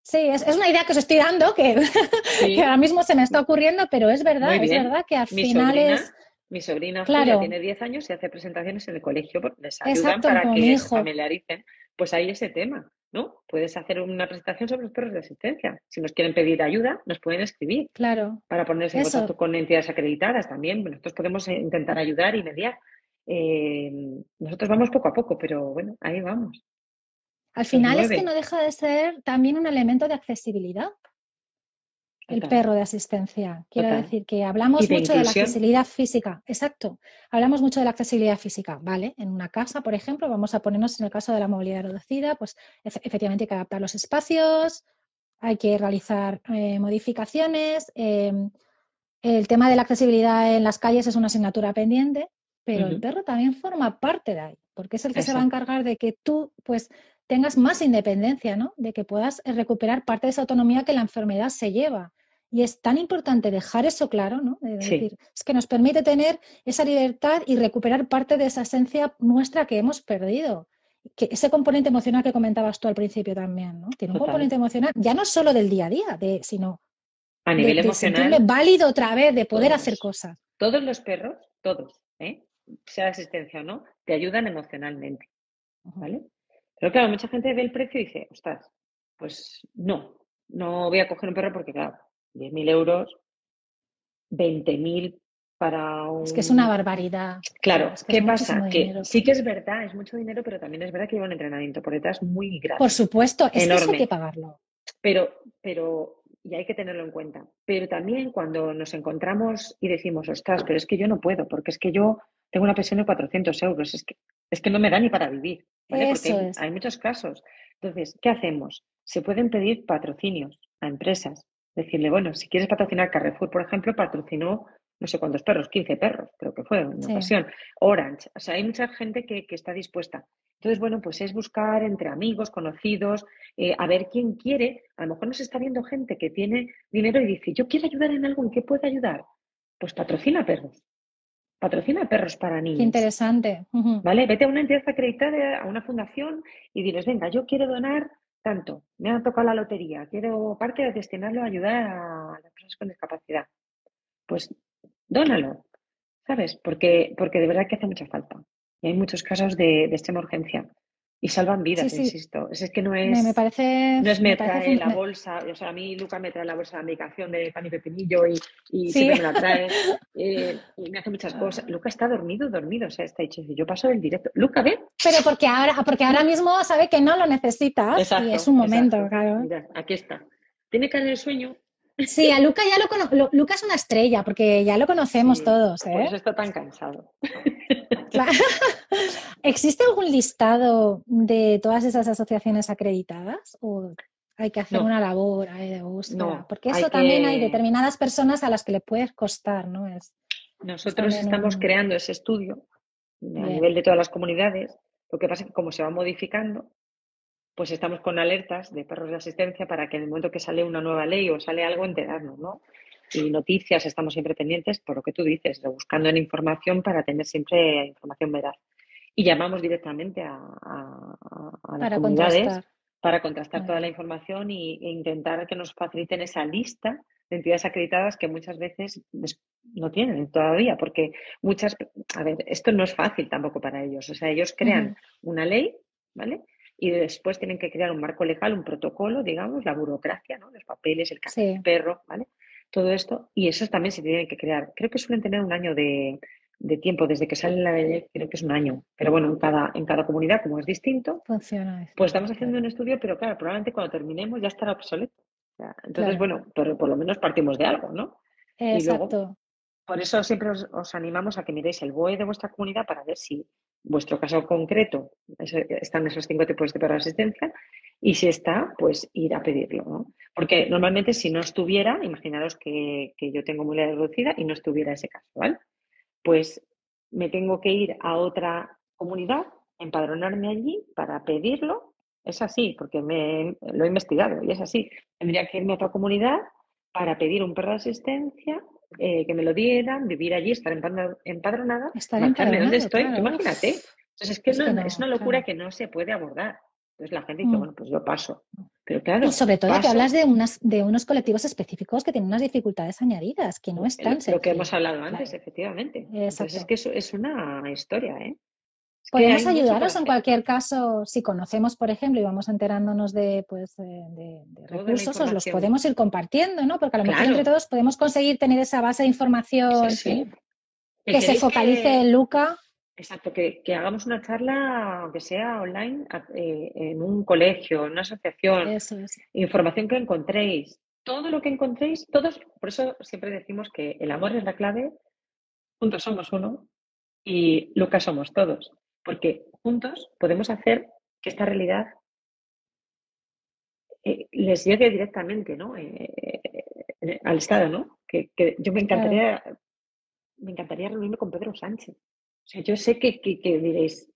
Sí, es, es, una idea que os estoy dando, que, sí. que, ahora mismo se me está ocurriendo, pero es verdad, es verdad que al mi final sobrina, es. Mi sobrina Claro. Julia tiene 10 años y hace presentaciones en el colegio, porque les ayudan Exacto, para que se familiaricen. Pues ahí ese tema, ¿no? Puedes hacer una presentación sobre los perros de asistencia. Si nos quieren pedir ayuda, nos pueden escribir Claro. para ponerse en contacto con entidades acreditadas también. Nosotros podemos eh, intentar ayudar y mediar. Eh, nosotros vamos poco a poco, pero bueno, ahí vamos. Al final es que no deja de ser también un elemento de accesibilidad. El Total. perro de asistencia. Quiero Total. decir que hablamos de mucho de la accesibilidad física. Exacto. Hablamos mucho de la accesibilidad física, ¿vale? En una casa, por ejemplo, vamos a ponernos en el caso de la movilidad reducida, pues efe- efectivamente hay que adaptar los espacios, hay que realizar eh, modificaciones. eh, el tema de la accesibilidad en las calles es una asignatura pendiente, pero el perro también forma parte de ahí, porque es el que se va a encargar de que tú, pues, tengas más independencia, ¿no? De que puedas recuperar parte de esa autonomía que la enfermedad se lleva. Y es tan importante dejar eso claro, ¿no? Sí. decir, es que nos permite tener esa libertad y recuperar parte de esa esencia nuestra que hemos perdido. Que ese componente emocional que comentabas tú al principio también, ¿no? Tiene un Total. componente emocional, ya no solo del día a día, de, sino A nivel de emocional, válido otra vez, de poder todos. hacer cosas. todos los perros, todos, ¿eh? sea de asistencia o no, te ayudan emocionalmente, ¿vale? Pero claro, mucha gente ve el precio y dice, ostras, pues no, no voy a coger un perro porque, claro, 10.000 euros, 20.000 para un... Es que es una barbaridad. Claro, Es que ¿qué pasa? Que dinero. sí que es verdad, es mucho dinero, pero también es verdad que lleva un entrenamiento por detrás muy grande. Por supuesto, es que eso hay Enorme. que pagarlo. Pero, pero, y hay que tenerlo en cuenta. Pero también cuando nos encontramos y decimos, ostras, pero es que yo no puedo, porque es que yo tengo una pensión de 400 euros, es que, es que no me da ni para vivir, ¿vale? Porque Eso hay, es. hay muchos casos. Entonces, ¿qué hacemos? Se pueden pedir patrocinios a empresas. Decirle, bueno, si quieres patrocinar Carrefour, por ejemplo, patrocinó no sé cuántos perros, 15 perros, creo que fue en una Sí. ocasión. Orange, o sea, hay mucha gente que, que está dispuesta. Entonces, bueno, pues es buscar entre amigos, conocidos, eh, a ver quién quiere. A lo mejor nos está viendo gente que tiene dinero y dice, yo quiero ayudar en algo, ¿en qué puedo ayudar? Pues patrocina perros. Patrocina perros para Qué niños. interesante. ¿Vale? Vete a una entidad acreditada, a una fundación y diles, venga, yo quiero donar tanto, me ha tocado la lotería, quiero parte de destinarlo a ayudar a las personas con discapacidad. Pues dónalo, ¿sabes? Porque, porque de verdad que hace mucha falta. Y hay muchos casos de, de extrema urgencia. Y salvan vidas, Sí, sí. insisto. Es, es que no es, me parece. no es me, trae la bolsa, o sea, a mí Luca me trae la bolsa de medicación de pan y pepinillo y, y Sí. siempre me la trae eh, y me hace muchas cosas. Luca está dormido, dormido, o sea, está hecho. Yo paso del directo. Luca, ven. Pero porque ahora, porque ahora mismo sabe que no lo necesitas Exacto, y es un momento, exacto. claro. Mira, aquí está. Tiene cara de sueño. Sí, a Luca ya lo conocemos. Luca es una estrella, porque ya lo conocemos Sí, todos, Por ¿eh? eso está tan cansado. Claro. ¿Existe algún listado de todas esas asociaciones acreditadas? ¿O hay que hacer No. una labor de búsqueda? No, Porque hay eso también hay determinadas personas a las que le puede costar, ¿no? Es, Nosotros estamos un- creando ese estudio a Bien. nivel de todas las comunidades. Lo que pasa es que como se va modificando, pues estamos con alertas de perros de asistencia para que en el momento que sale una nueva ley o sale algo, enterarnos, ¿no? Y noticias, estamos siempre pendientes por lo que tú dices, buscando en información para tener siempre información veraz. Y llamamos directamente a, a- a las para comunidades contrastar. para contrastar toda la información y, e intentar que nos faciliten esa lista de entidades acreditadas que muchas veces des- no tienen todavía, porque muchas, a ver, esto no es fácil tampoco para ellos. O sea, ellos crean una ley, ¿vale? Y después tienen que crear un marco legal, un protocolo, digamos, la burocracia, ¿no? Los papeles, el carnet Sí. perro, ¿vale? Todo esto, y eso también se tiene que crear. Creo que suelen tener un año de, de tiempo, desde que sale la ley, creo que es un año. Pero bueno, en cada, en cada comunidad, como es distinto, Funciona. eso. pues estamos haciendo un estudio, pero claro, probablemente cuando terminemos ya estará obsoleto. Entonces, Claro. bueno, pero por lo menos partimos de algo, ¿no? Y luego- Exacto. Por eso siempre os, os animamos a que miréis el BOE de vuestra comunidad para ver si vuestro caso concreto es- están esos cinco tipos de asistencia y si está, pues ir a pedirlo. Porque normalmente si no estuviera, imaginaros que, que yo tengo movilidad reducida y no estuviera ese caso, ¿vale? Pues me tengo que ir a otra comunidad, empadronarme allí para pedirlo. Es así, porque me, lo he investigado y es así. Tendría que irme a otra comunidad para pedir un perro de asistencia, eh, que me lo dieran, vivir allí, estar empadro- empadronada, Estar estoy. claro. Imagínate. Entonces es que Es no- que no, es una locura claro. que no se puede abordar. Entonces la gente dice, Mm. bueno, pues yo paso. Pero claro, Y sobre todo que paso. hablas de, unas, de unos colectivos específicos que tienen unas dificultades añadidas, que no es tan lo, lo que hemos hablado antes, Claro. efectivamente. Entonces es que eso es una historia, ¿eh? Podemos ayudaros en cualquier caso, si conocemos, por ejemplo, y vamos enterándonos de, pues, de, recursos, os los podemos ir compartiendo, ¿no? Porque a lo mejor Claro. entre todos podemos conseguir tener esa base de información Sí, sí. Que que se focalice que- en Luca. Exacto, que, que hagamos una charla, aunque sea online, eh, en un colegio, en una asociación, Eso es. información que encontréis, todo lo que encontréis, todos, por eso siempre decimos que el amor es la clave, juntos somos uno y Lucas somos todos, porque juntos podemos hacer que esta realidad eh, les llegue directamente ¿no? Eh, eh, al Estado, ¿no? Que, que yo me encantaría, me encantaría reunirme con Pedro Sánchez. O sea, yo sé que, que, que diréis,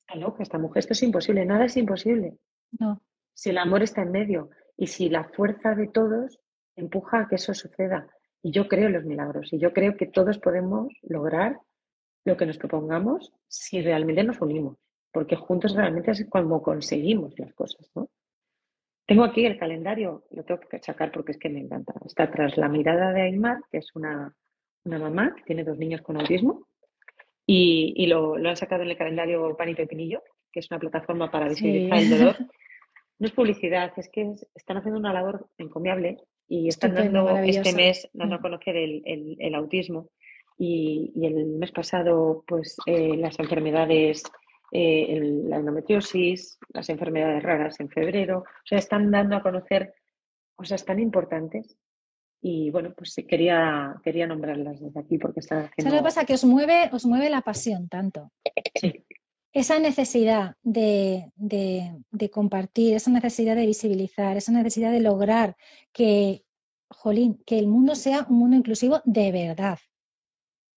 está loca esta mujer, esto es imposible, nada es imposible. No. Si el amor está en medio y si la fuerza de todos empuja a que eso suceda. Y yo creo en los milagros y yo creo que todos podemos lograr lo que nos propongamos si realmente nos unimos, porque juntos realmente es como conseguimos las cosas, ¿no? Tengo aquí el calendario, lo tengo que sacar porque es que me encanta. Está tras la mirada de Aymar, que es una, una mamá que tiene dos niños con autismo, y, y lo, lo han sacado en el calendario Pan y Pepinillo, que es una plataforma para Sí. visibilizar el dolor. No es publicidad, es que es- están haciendo una labor encomiable y están Estupendo, dando este mes dando a Mm. conocer el, el- el autismo y, y el mes pasado pues eh, las enfermedades, eh, el- la endometriosis, las enfermedades raras en febrero, o sea, están dando a conocer cosas tan importantes y bueno, pues quería, quería nombrarlas desde aquí porque están ¿Sabes haciendo... lo que pasa? Que os mueve, os mueve la pasión tanto. Sí. Esa necesidad de, de- de compartir, esa necesidad de visibilizar, esa necesidad de lograr que, jolín, que el mundo sea un mundo inclusivo de verdad.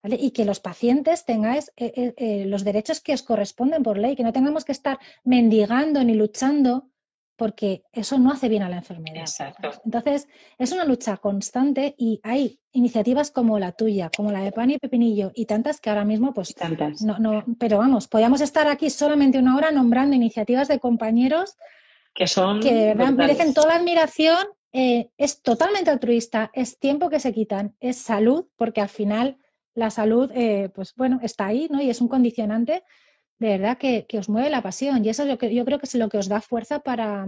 ¿Vale? Y que los pacientes tengáis eh, eh, eh, los derechos que os corresponden por ley, que no tengamos que estar mendigando ni luchando, porque eso no hace bien a la enfermedad. Exacto. Entonces, es una lucha constante y hay iniciativas como la tuya, como la de Pan y Pepinillo y tantas que ahora mismo, pues, Tantas. no, no, pero vamos, podríamos estar aquí solamente una hora nombrando iniciativas de compañeros Que son que de verdad brutales. merecen toda la admiración. eh, es totalmente altruista, es tiempo que se quitan, es salud, porque al final la salud, eh, pues bueno, está ahí, ¿no? Y es un condicionante de verdad que, que os mueve la pasión. Y eso es lo que yo creo que es lo que os da fuerza para,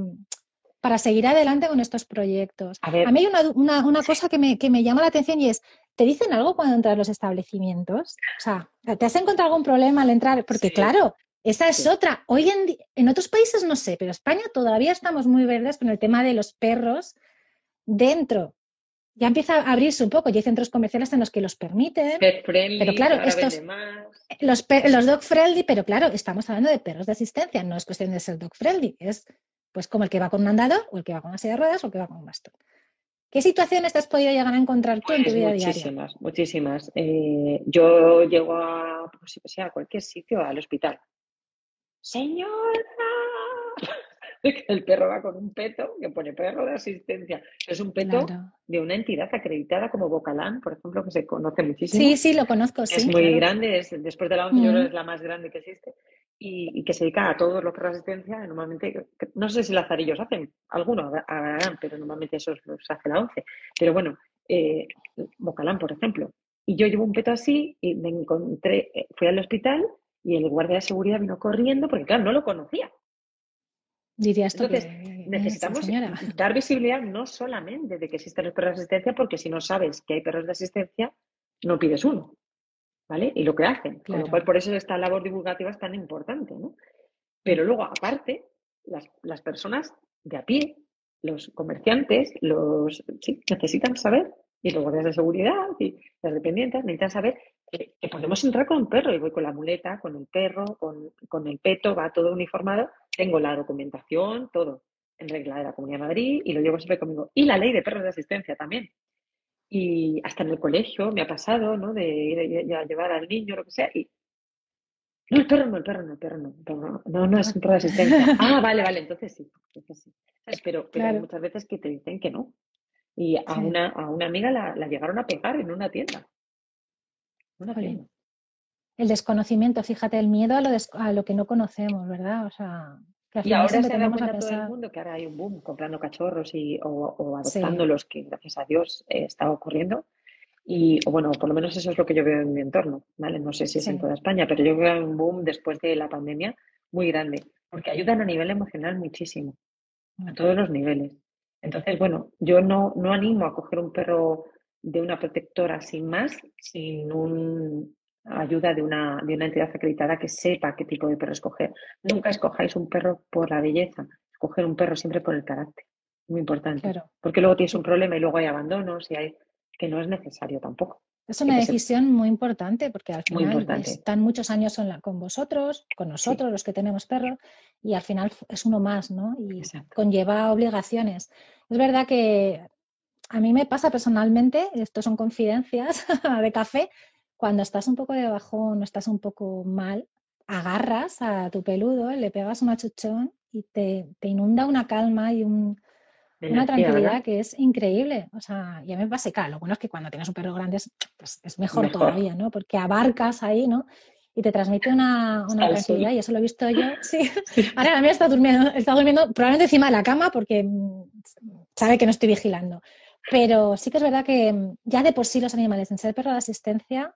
para seguir adelante con estos proyectos. A ver. mí hay una, una- una cosa que me, que me llama la atención y es, ¿te dicen algo cuando entras a los establecimientos? O sea, ¿te has encontrado algún problema al entrar? Porque Sí. claro, esa es Sí. otra. Hoy en, en otros países no sé, pero España todavía estamos muy verdes con el tema de los perros dentro. Ya empieza a abrirse un poco y hay centros comerciales en los que los permiten. Pet friendly, Pero claro, estos- más. Los, los dog friendly, pero claro, estamos hablando de perros de asistencia, no es cuestión de ser dog friendly, es pues como el que va con un andador o el que va con una silla de ruedas o el que va con un bastón. ¿Qué situaciones te has podido llegar a encontrar tú en tu Pues vida diaria? muchísimas, muchísimas. Eh, yo llego a, pues, a cualquier sitio, al hospital. Señora, el perro va con un peto que pone perro de asistencia. Es un peto Claro. de una entidad acreditada como Bocalán, por ejemplo, que se conoce muchísimo. Sí, sí, lo conozco, es sí. muy claro. grande, es, después de la ONCE yo creo Mm. que es la más grande que existe y, y que se dedica a todos los perros de asistencia. Normalmente, no sé si lazarillos hacen, algunos harán, pero normalmente esos los hace la ONCE. Pero bueno, eh, Bocalán, por ejemplo. Y yo llevo un peto así y me encontré, eh, fui al hospital y el guardia de seguridad vino corriendo porque, claro, no lo conocía. Diría esto Entonces, que- necesitamos dar visibilidad no solamente de que existen los perros de asistencia, porque si no sabes que hay perros de asistencia, no pides uno. ¿Vale? Y lo que hacen. Con lo cual, por eso esta labor divulgativa es tan importante, ¿no? Pero luego, aparte, las, las personas de a pie, los comerciantes, los sí, necesitan saber, y los guardias de seguridad y las dependientes necesitan saber que, que podemos entrar con un perro. Y voy con la muleta, con el perro, con, con el peto, va todo uniformado. Tengo la documentación, todo en regla de la Comunidad de Madrid y lo llevo siempre conmigo. Y la ley de perros de asistencia también. Y hasta en el colegio me ha pasado, ¿no? De ir a- llevar al niño, lo que sea. Y No, el perro no, el perro no, el perro no. el perro no, no, no, es un perro de asistencia. Ah, vale, vale, entonces sí. Entonces sí. Pero, pero Claro. muchas veces que te dicen que no. Y a, Sí. una, a una amiga la, la llegaron a pegar en una tienda. Una tienda. El desconocimiento, fíjate, el miedo a lo, des- a lo que no conocemos, ¿verdad? O sea, que al Y ahora se da a todo el mundo que ahora hay un boom comprando cachorros y, o, o Sí. adoptándolos, que gracias a Dios eh, está ocurriendo. Y o bueno, por lo menos eso es lo que yo veo en mi entorno, ¿vale? No sé si es en toda España, pero yo veo un boom después de la pandemia muy grande, porque ayudan a nivel emocional muchísimo, a todos los niveles. Entonces, bueno, yo no, no animo a coger un perro de una protectora sin más, sin un ayuda de una, de una entidad acreditada que sepa qué tipo de perro escoger. Nunca escojáis un perro por la belleza, escoger un perro siempre por el carácter. Muy importante. Claro. Porque luego tienes un problema y luego hay abandonos y hay que no es necesario tampoco. Es una decisión muy importante porque al final están muchos años con, la- con vosotros, con nosotros, los que tenemos perros, y al final es uno más, ¿no? Y Exacto. conlleva obligaciones. Es verdad que a mí me pasa personalmente, esto son confidencias de café, cuando estás un poco de bajón o estás un poco mal, agarras a tu peludo, le pegas un achuchón y te, te inunda una calma y un, una tranquilidad ¿verdad? que es increíble. O sea, ya me pasa, y claro, lo bueno es que cuando tienes un perro grande es, pues, es mejor, Mejor. todavía, ¿no? Porque abarcas ahí, ¿no? Y te transmite una, una tranquilidad, y eso lo he visto yo. Sí. Ahora la mía está durmiendo, está durmiendo probablemente encima de la cama porque mm, sabe que no estoy vigilando. Pero sí que es verdad que mm, ya de por sí los animales, en ser perro de asistencia,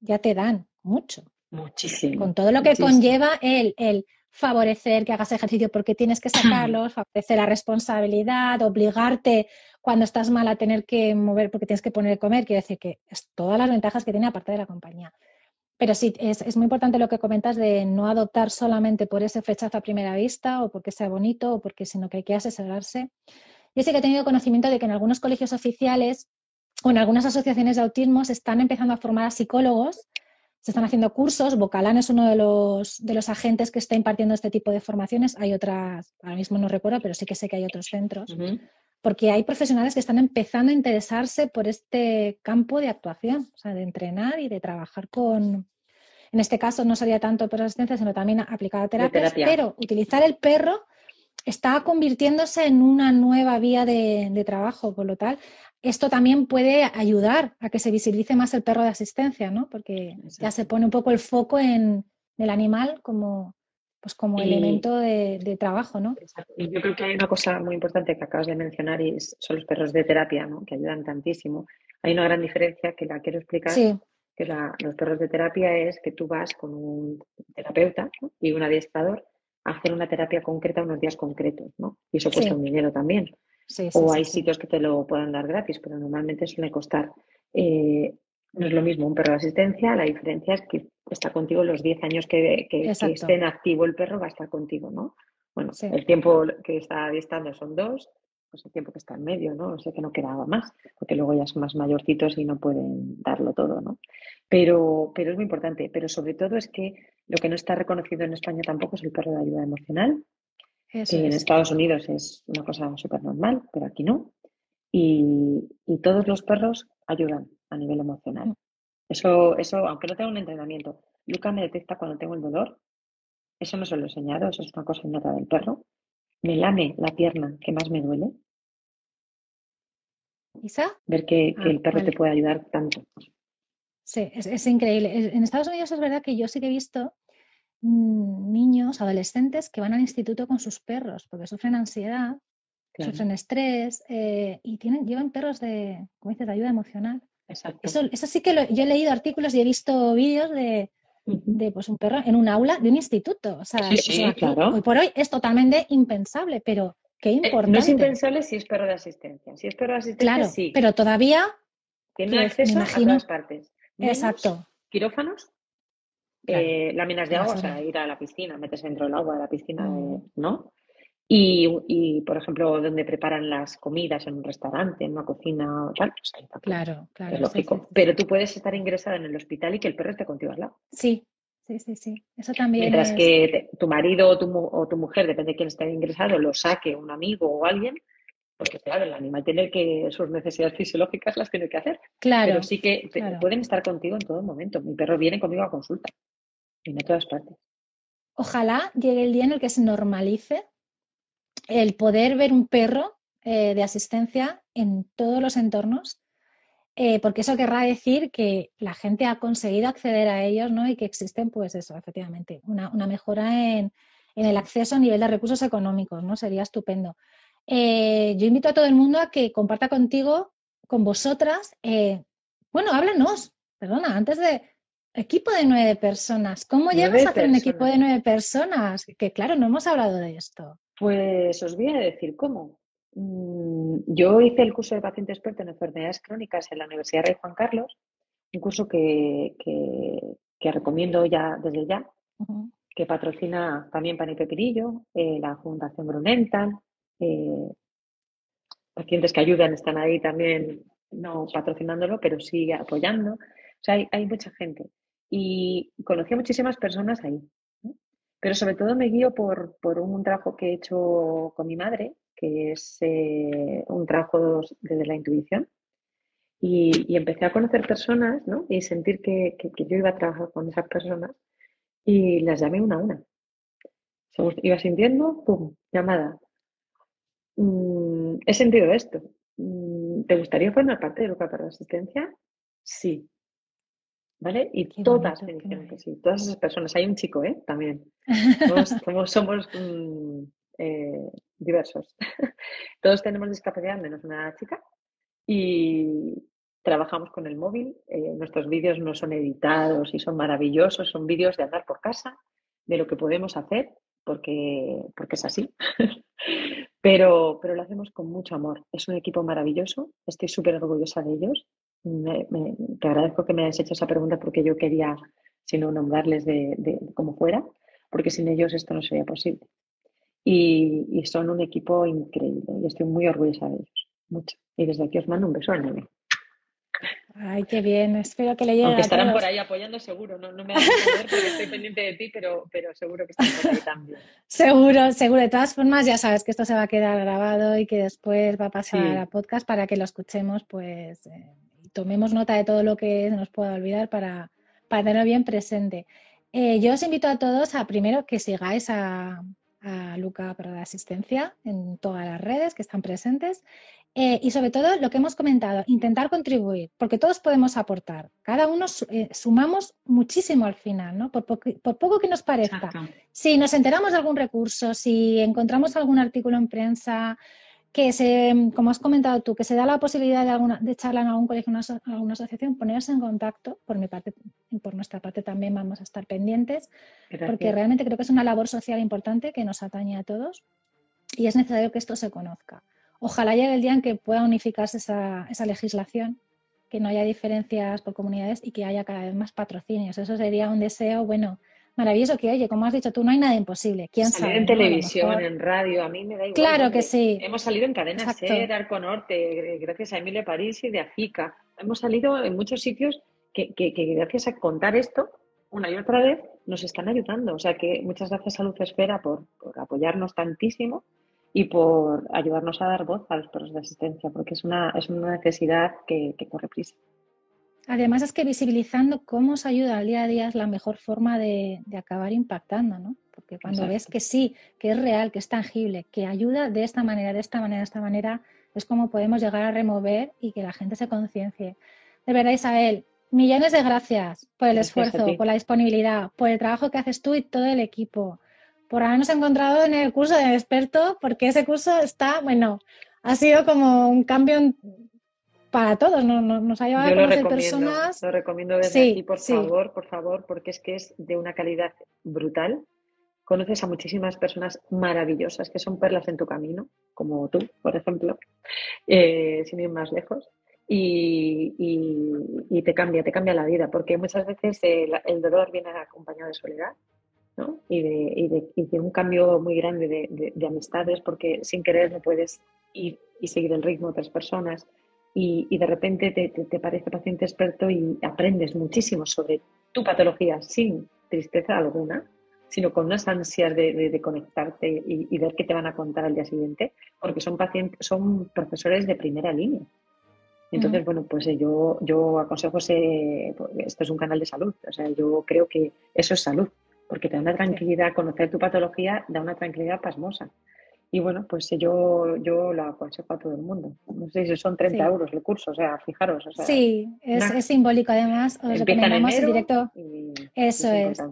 ya te dan mucho Muchísimo. con todo lo que muchísimo. conlleva el, el favorecer que hagas ejercicio porque tienes que sacarlos, favorecer la responsabilidad, obligarte cuando estás mal a tener que mover porque tienes que poner a comer, quiere decir que es todas las ventajas que tiene aparte de la compañía. Pero sí, es, es muy importante lo que comentas de no adoptar solamente por ese flechazo a primera vista o porque sea bonito o porque sino que hay que asesorarse. Yo sí que he tenido conocimiento de que en algunos colegios oficiales o en algunas asociaciones de autismo se están empezando a formar a psicólogos se están haciendo cursos. Bocalán es uno de los, de los agentes que está impartiendo este tipo de formaciones. Hay otras, ahora mismo no recuerdo, pero sí que sé que hay otros centros. Porque hay profesionales que están empezando a interesarse por este campo de actuación, o sea, de entrenar y de trabajar con, en este caso no sería tanto por asistencia, sino también aplicada a terapias, terapia. pero utilizar el perro está convirtiéndose en una nueva vía de, de trabajo, por lo tal, esto también puede ayudar a que se visibilice más el perro de asistencia, ¿no? Porque ya se pone un poco el foco en el animal como, pues como Y- elemento de, de trabajo, ¿no? Exacto. Y yo creo que hay una cosa muy importante que acabas de mencionar y son los perros de terapia, ¿no? Que ayudan tantísimo. Hay una gran diferencia que la quiero explicar, Sí, que la- los perros de terapia es que tú vas con un terapeuta ¿no? y un adiestrador a hacer una terapia concreta unos días concretos, ¿no? Y eso cuesta Sí. un dinero también. Sí, sí. O hay sitios que te lo puedan dar gratis, pero normalmente suele costar. Eh, no es lo mismo un perro de asistencia, la diferencia es que está contigo los 10 años que, que- esté en activo el perro, va a estar contigo, ¿no? Bueno, Sí. el tiempo que está adiestrando son dos, pues el tiempo que está en medio, ¿no? O sea que no quedaba más, porque luego ya son más mayorcitos y no pueden darlo todo, ¿no? Pero, pero es muy importante, pero sobre todo es que lo que no está reconocido en España tampoco es el perro de ayuda emocional, Eso que en es. Estados Unidos es una cosa súper normal, pero aquí no. Y, y todos los perros ayudan a nivel emocional. Mm. Eso, eso, aunque no tenga un entrenamiento, Luca me detecta cuando tengo el dolor. Eso no se lo he enseñado, eso es una cosa innata del perro. Me lame la pierna que más me duele. ¿Isa? Ver que, que Ah, el perro vale. te puede ayudar tanto. Sí, es, es increíble. En Estados Unidos es verdad que yo sí que he visto niños, adolescentes que van al instituto con sus perros porque sufren ansiedad, Claro, sufren estrés eh, y tienen, llevan perros de, como dices, de ayuda emocional. exacto. Eso, eso sí que lo- yo he leído artículos y he visto vídeos de, pues, un perro en un aula de un instituto. O sea, Sí, sí, claro. hoy por hoy es totalmente impensable, pero qué Eh, importante. no es impensable si es perro de asistencia. Si es perro de asistencia, Claro, sí. pero todavía, Tiene acceso a imagino- todas partes. Menos exacto. quirófanos, Claro. eh, láminas de agua, o sea, ir a la piscina, meterse dentro del agua de la piscina, Mm. eh, ¿no? Y, y, por ejemplo, donde preparan las comidas en un restaurante, en una cocina, tal, pues. Claro, claro. es lógico. sí, sí. Pero tú puedes estar ingresado en el hospital y que el perro esté contigo al lado. Sí, sí, sí, sí. Eso también Mientras es... que te- tu marido o tu, o tu mujer, depende de quién esté ingresado, lo saque un amigo o alguien, porque claro, el animal tiene que, sus necesidades fisiológicas las tiene que hacer. Claro, Pero sí que te- claro. pueden estar contigo en todo momento. Mi perro viene conmigo a consulta. en todas partes. Ojalá llegue el día en el que se normalice el poder ver un perro eh, de asistencia en todos los entornos, eh, porque eso querrá decir que la gente ha conseguido acceder a ellos ¿no? y que existen, pues eso, efectivamente, una, una mejora en, en, el acceso a nivel de recursos económicos, ¿no? Sería estupendo. Eh, yo invito a todo el mundo a que comparta contigo, con vosotras, bueno, háblanos, perdona, antes de, Equipo de nueve personas. ¿Cómo llegas a hacer un equipo de nueve personas? Que claro, no hemos hablado de esto. Pues os voy a decir cómo. Mm, yo hice el curso de paciente experto en enfermedades crónicas en la Universidad Rey Juan Carlos, un curso que, que, recomiendo ya desde ya, que patrocina también Pani Pepinillo, eh, la Fundación Grunental, eh, pacientes que ayudan están ahí también, no patrocinándolo, pero sí apoyando. O sea, hay, hay mucha gente y conocí a muchísimas personas ahí. Pero sobre todo me guío por, un trabajo que he hecho con mi madre, que es eh, un trabajo desde la intuición. Y, empecé a conocer personas ¿no? y sentir que, yo iba a trabajar con esas personas y las llamé una a una. iba sintiendo, ¡pum! Llamada. Mm, he sentido esto. Mm, ¿Te gustaría formar parte de Luca para la Asistencia? Sí. ¿vale? Y todas me dijeron que sí, todas esas personas. Hay un chico, ¿eh? También. Somos, somos, mm, eh, diversos. Todos tenemos discapacidad, menos una chica. Y trabajamos con el móvil. Eh, nuestros vídeos no son editados y son maravillosos. Son vídeos de andar por casa, de lo que podemos hacer, porque, porque es así. pero, pero lo hacemos con mucho amor. Es un equipo maravilloso. Estoy súper orgullosa de ellos te agradezco que me hayas hecho esa pregunta porque yo quería, si no, nombrarles de, de, como fuera, porque sin ellos esto no sería posible. Y, son un equipo increíble y estoy muy orgullosa de ellos, mucho. Y desde aquí os mando un beso enorme. Ay, qué bien, espero que le llegue Aunque estarán por ahí apoyando seguro, no, no me a entender porque estoy pendiente de ti, pero, pero seguro que están por ahí también. seguro, seguro. De todas formas, ya sabes que esto se va a quedar grabado y que después va a pasar a podcast para que lo escuchemos, pues eh, tomemos nota de todo lo que nos pueda olvidar para, para tenerlo bien presente. Eh, yo os invito a todos a primero que sigáis a, a Luca para la asistencia en todas las redes que están presentes eh, y sobre todo lo que hemos comentado, intentar contribuir, porque todos podemos aportar. Cada uno eh, sumamos muchísimo al final, ¿no? Por, por poco que nos parezca. Si nos enteramos de algún recurso, si encontramos algún artículo en prensa, que se, como has comentado tú, que se da la posibilidad de, alguna, de charlar en algún colegio, en alguna asociación, ponerse en contacto, por mi parte y por nuestra parte también vamos a estar pendientes, porque realmente creo que es una labor social importante que nos atañe a todos y es necesario que esto se conozca. Ojalá llegue el día en que pueda unificarse esa, esa legislación, que no haya diferencias por comunidades y que haya cada vez más patrocinios. Eso sería un deseo, bueno, maravilloso que, oye, como has dicho tú, no hay nada imposible. ¿Quién sabe? en televisión, en radio, a mí me da igual. Claro que sí. Hemos salido en Cadena Ser, Arco Norte, gracias a Emilia París y de Afica. Hemos salido en muchos sitios que, que, gracias a contar esto una y otra vez nos están ayudando. O sea que muchas gracias a Luz Esfera por, por apoyarnos tantísimo y por ayudarnos a dar voz a los perros de asistencia, porque es una, es una necesidad que, que corre prisa. Además es que visibilizando cómo os ayuda al día a día es la mejor forma de, acabar impactando, ¿no? Porque cuando ves que sí, que es real, que es tangible, que ayuda de esta manera, de esta manera, de esta manera, es como podemos llegar a remover y que la gente se conciencie. De verdad, Isabel, millones de gracias por el esfuerzo, por la disponibilidad, por el trabajo que haces tú y todo el equipo, por habernos encontrado en el curso de experto, porque ese curso está, bueno, ha sido como un cambio para todos, no, nos ha llevado a conocer personas. Lo recomiendo desde aquí, por favor, por favor, porque es que es de una calidad brutal. Conoces a muchísimas personas maravillosas que son perlas en tu camino, como tú, por ejemplo, eh, sin ir más lejos. Y, y, te cambia, te cambia la vida, porque muchas veces el, dolor viene acompañado de soledad ¿no? y, de, y, de, y, de, un cambio muy grande de, de, amistades, porque sin querer no puedes ir y seguir el ritmo de otras personas y, de repente te, te, parece paciente experto y aprendes muchísimo sobre tu patología sin tristeza alguna, sino con unas ansias de, de, conectarte y, ver qué te van a contar al día siguiente, porque son pacientes, son profesores de primera línea. Entonces, bueno, pues eh, yo, yo aconsejo, ese, pues, esto es un canal de salud, o sea, yo creo que eso es salud, porque te da una tranquilidad, conocer tu patología da una tranquilidad pasmosa. Y bueno, pues yo, yo lo aconsejo a todo el mundo. No sé si son 30 Sí. euros el curso, o sea, fijaros. O sea, Sí, es, simbólico además. Os recomendamos el directo. y Eso es.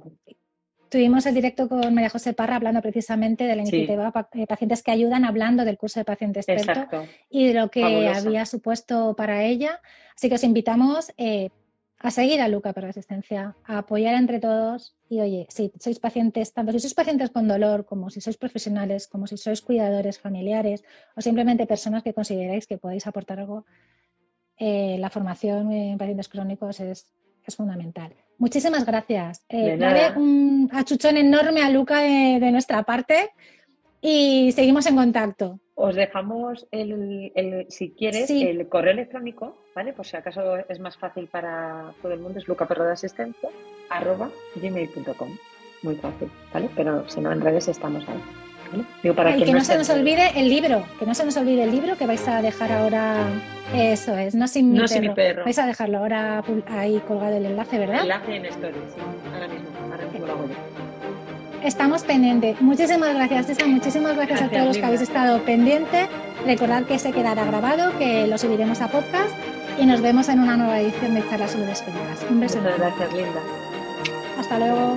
Tuvimos el directo con María José Parra hablando precisamente de la iniciativa eh, Pacientes que Ayudan, hablando del curso de paciente experto Exacto. y de lo que Fabulosa. había supuesto para ella. Así que os invitamos eh, a seguir a Luca por Resistencia, a apoyar entre todos y oye, si sois pacientes, tanto si sois pacientes con dolor como si sois profesionales, como si sois cuidadores familiares o simplemente personas que consideráis que podéis aportar algo, eh, la formación en pacientes crónicos es, es fundamental. Muchísimas gracias. Eh, dale un achuchón enorme a Luca de, de nuestra parte y seguimos en contacto. Os dejamos el, el- si quieres, Sí. el correo electrónico, ¿vale? Por si acaso es más fácil para todo el mundo, es lucaperro de asistencia, arroba gmail.com. Muy fácil, ¿vale? Pero si no, en redes estamos ahí. ¿vale? Digo, para que no se nos olvide el libro, que no se nos olvide el libro que vais a dejar ahora. Eso es, no sin mi, No perro. sin mi perro. Vais a dejarlo ahora ahí colgado el enlace, ¿verdad? Enlace en stories, sí, ahora mismo, ahora mismo lo hago yo. Estamos pendientes. Muchísimas gracias, César. Muchísimas gracias, a todos los que habéis estado pendientes. Recordad que se quedará grabado, que lo subiremos a podcast y nos vemos en una nueva edición de Charlas sobre Esféricas. Un beso. Muchas gracias, Linda. Hasta luego.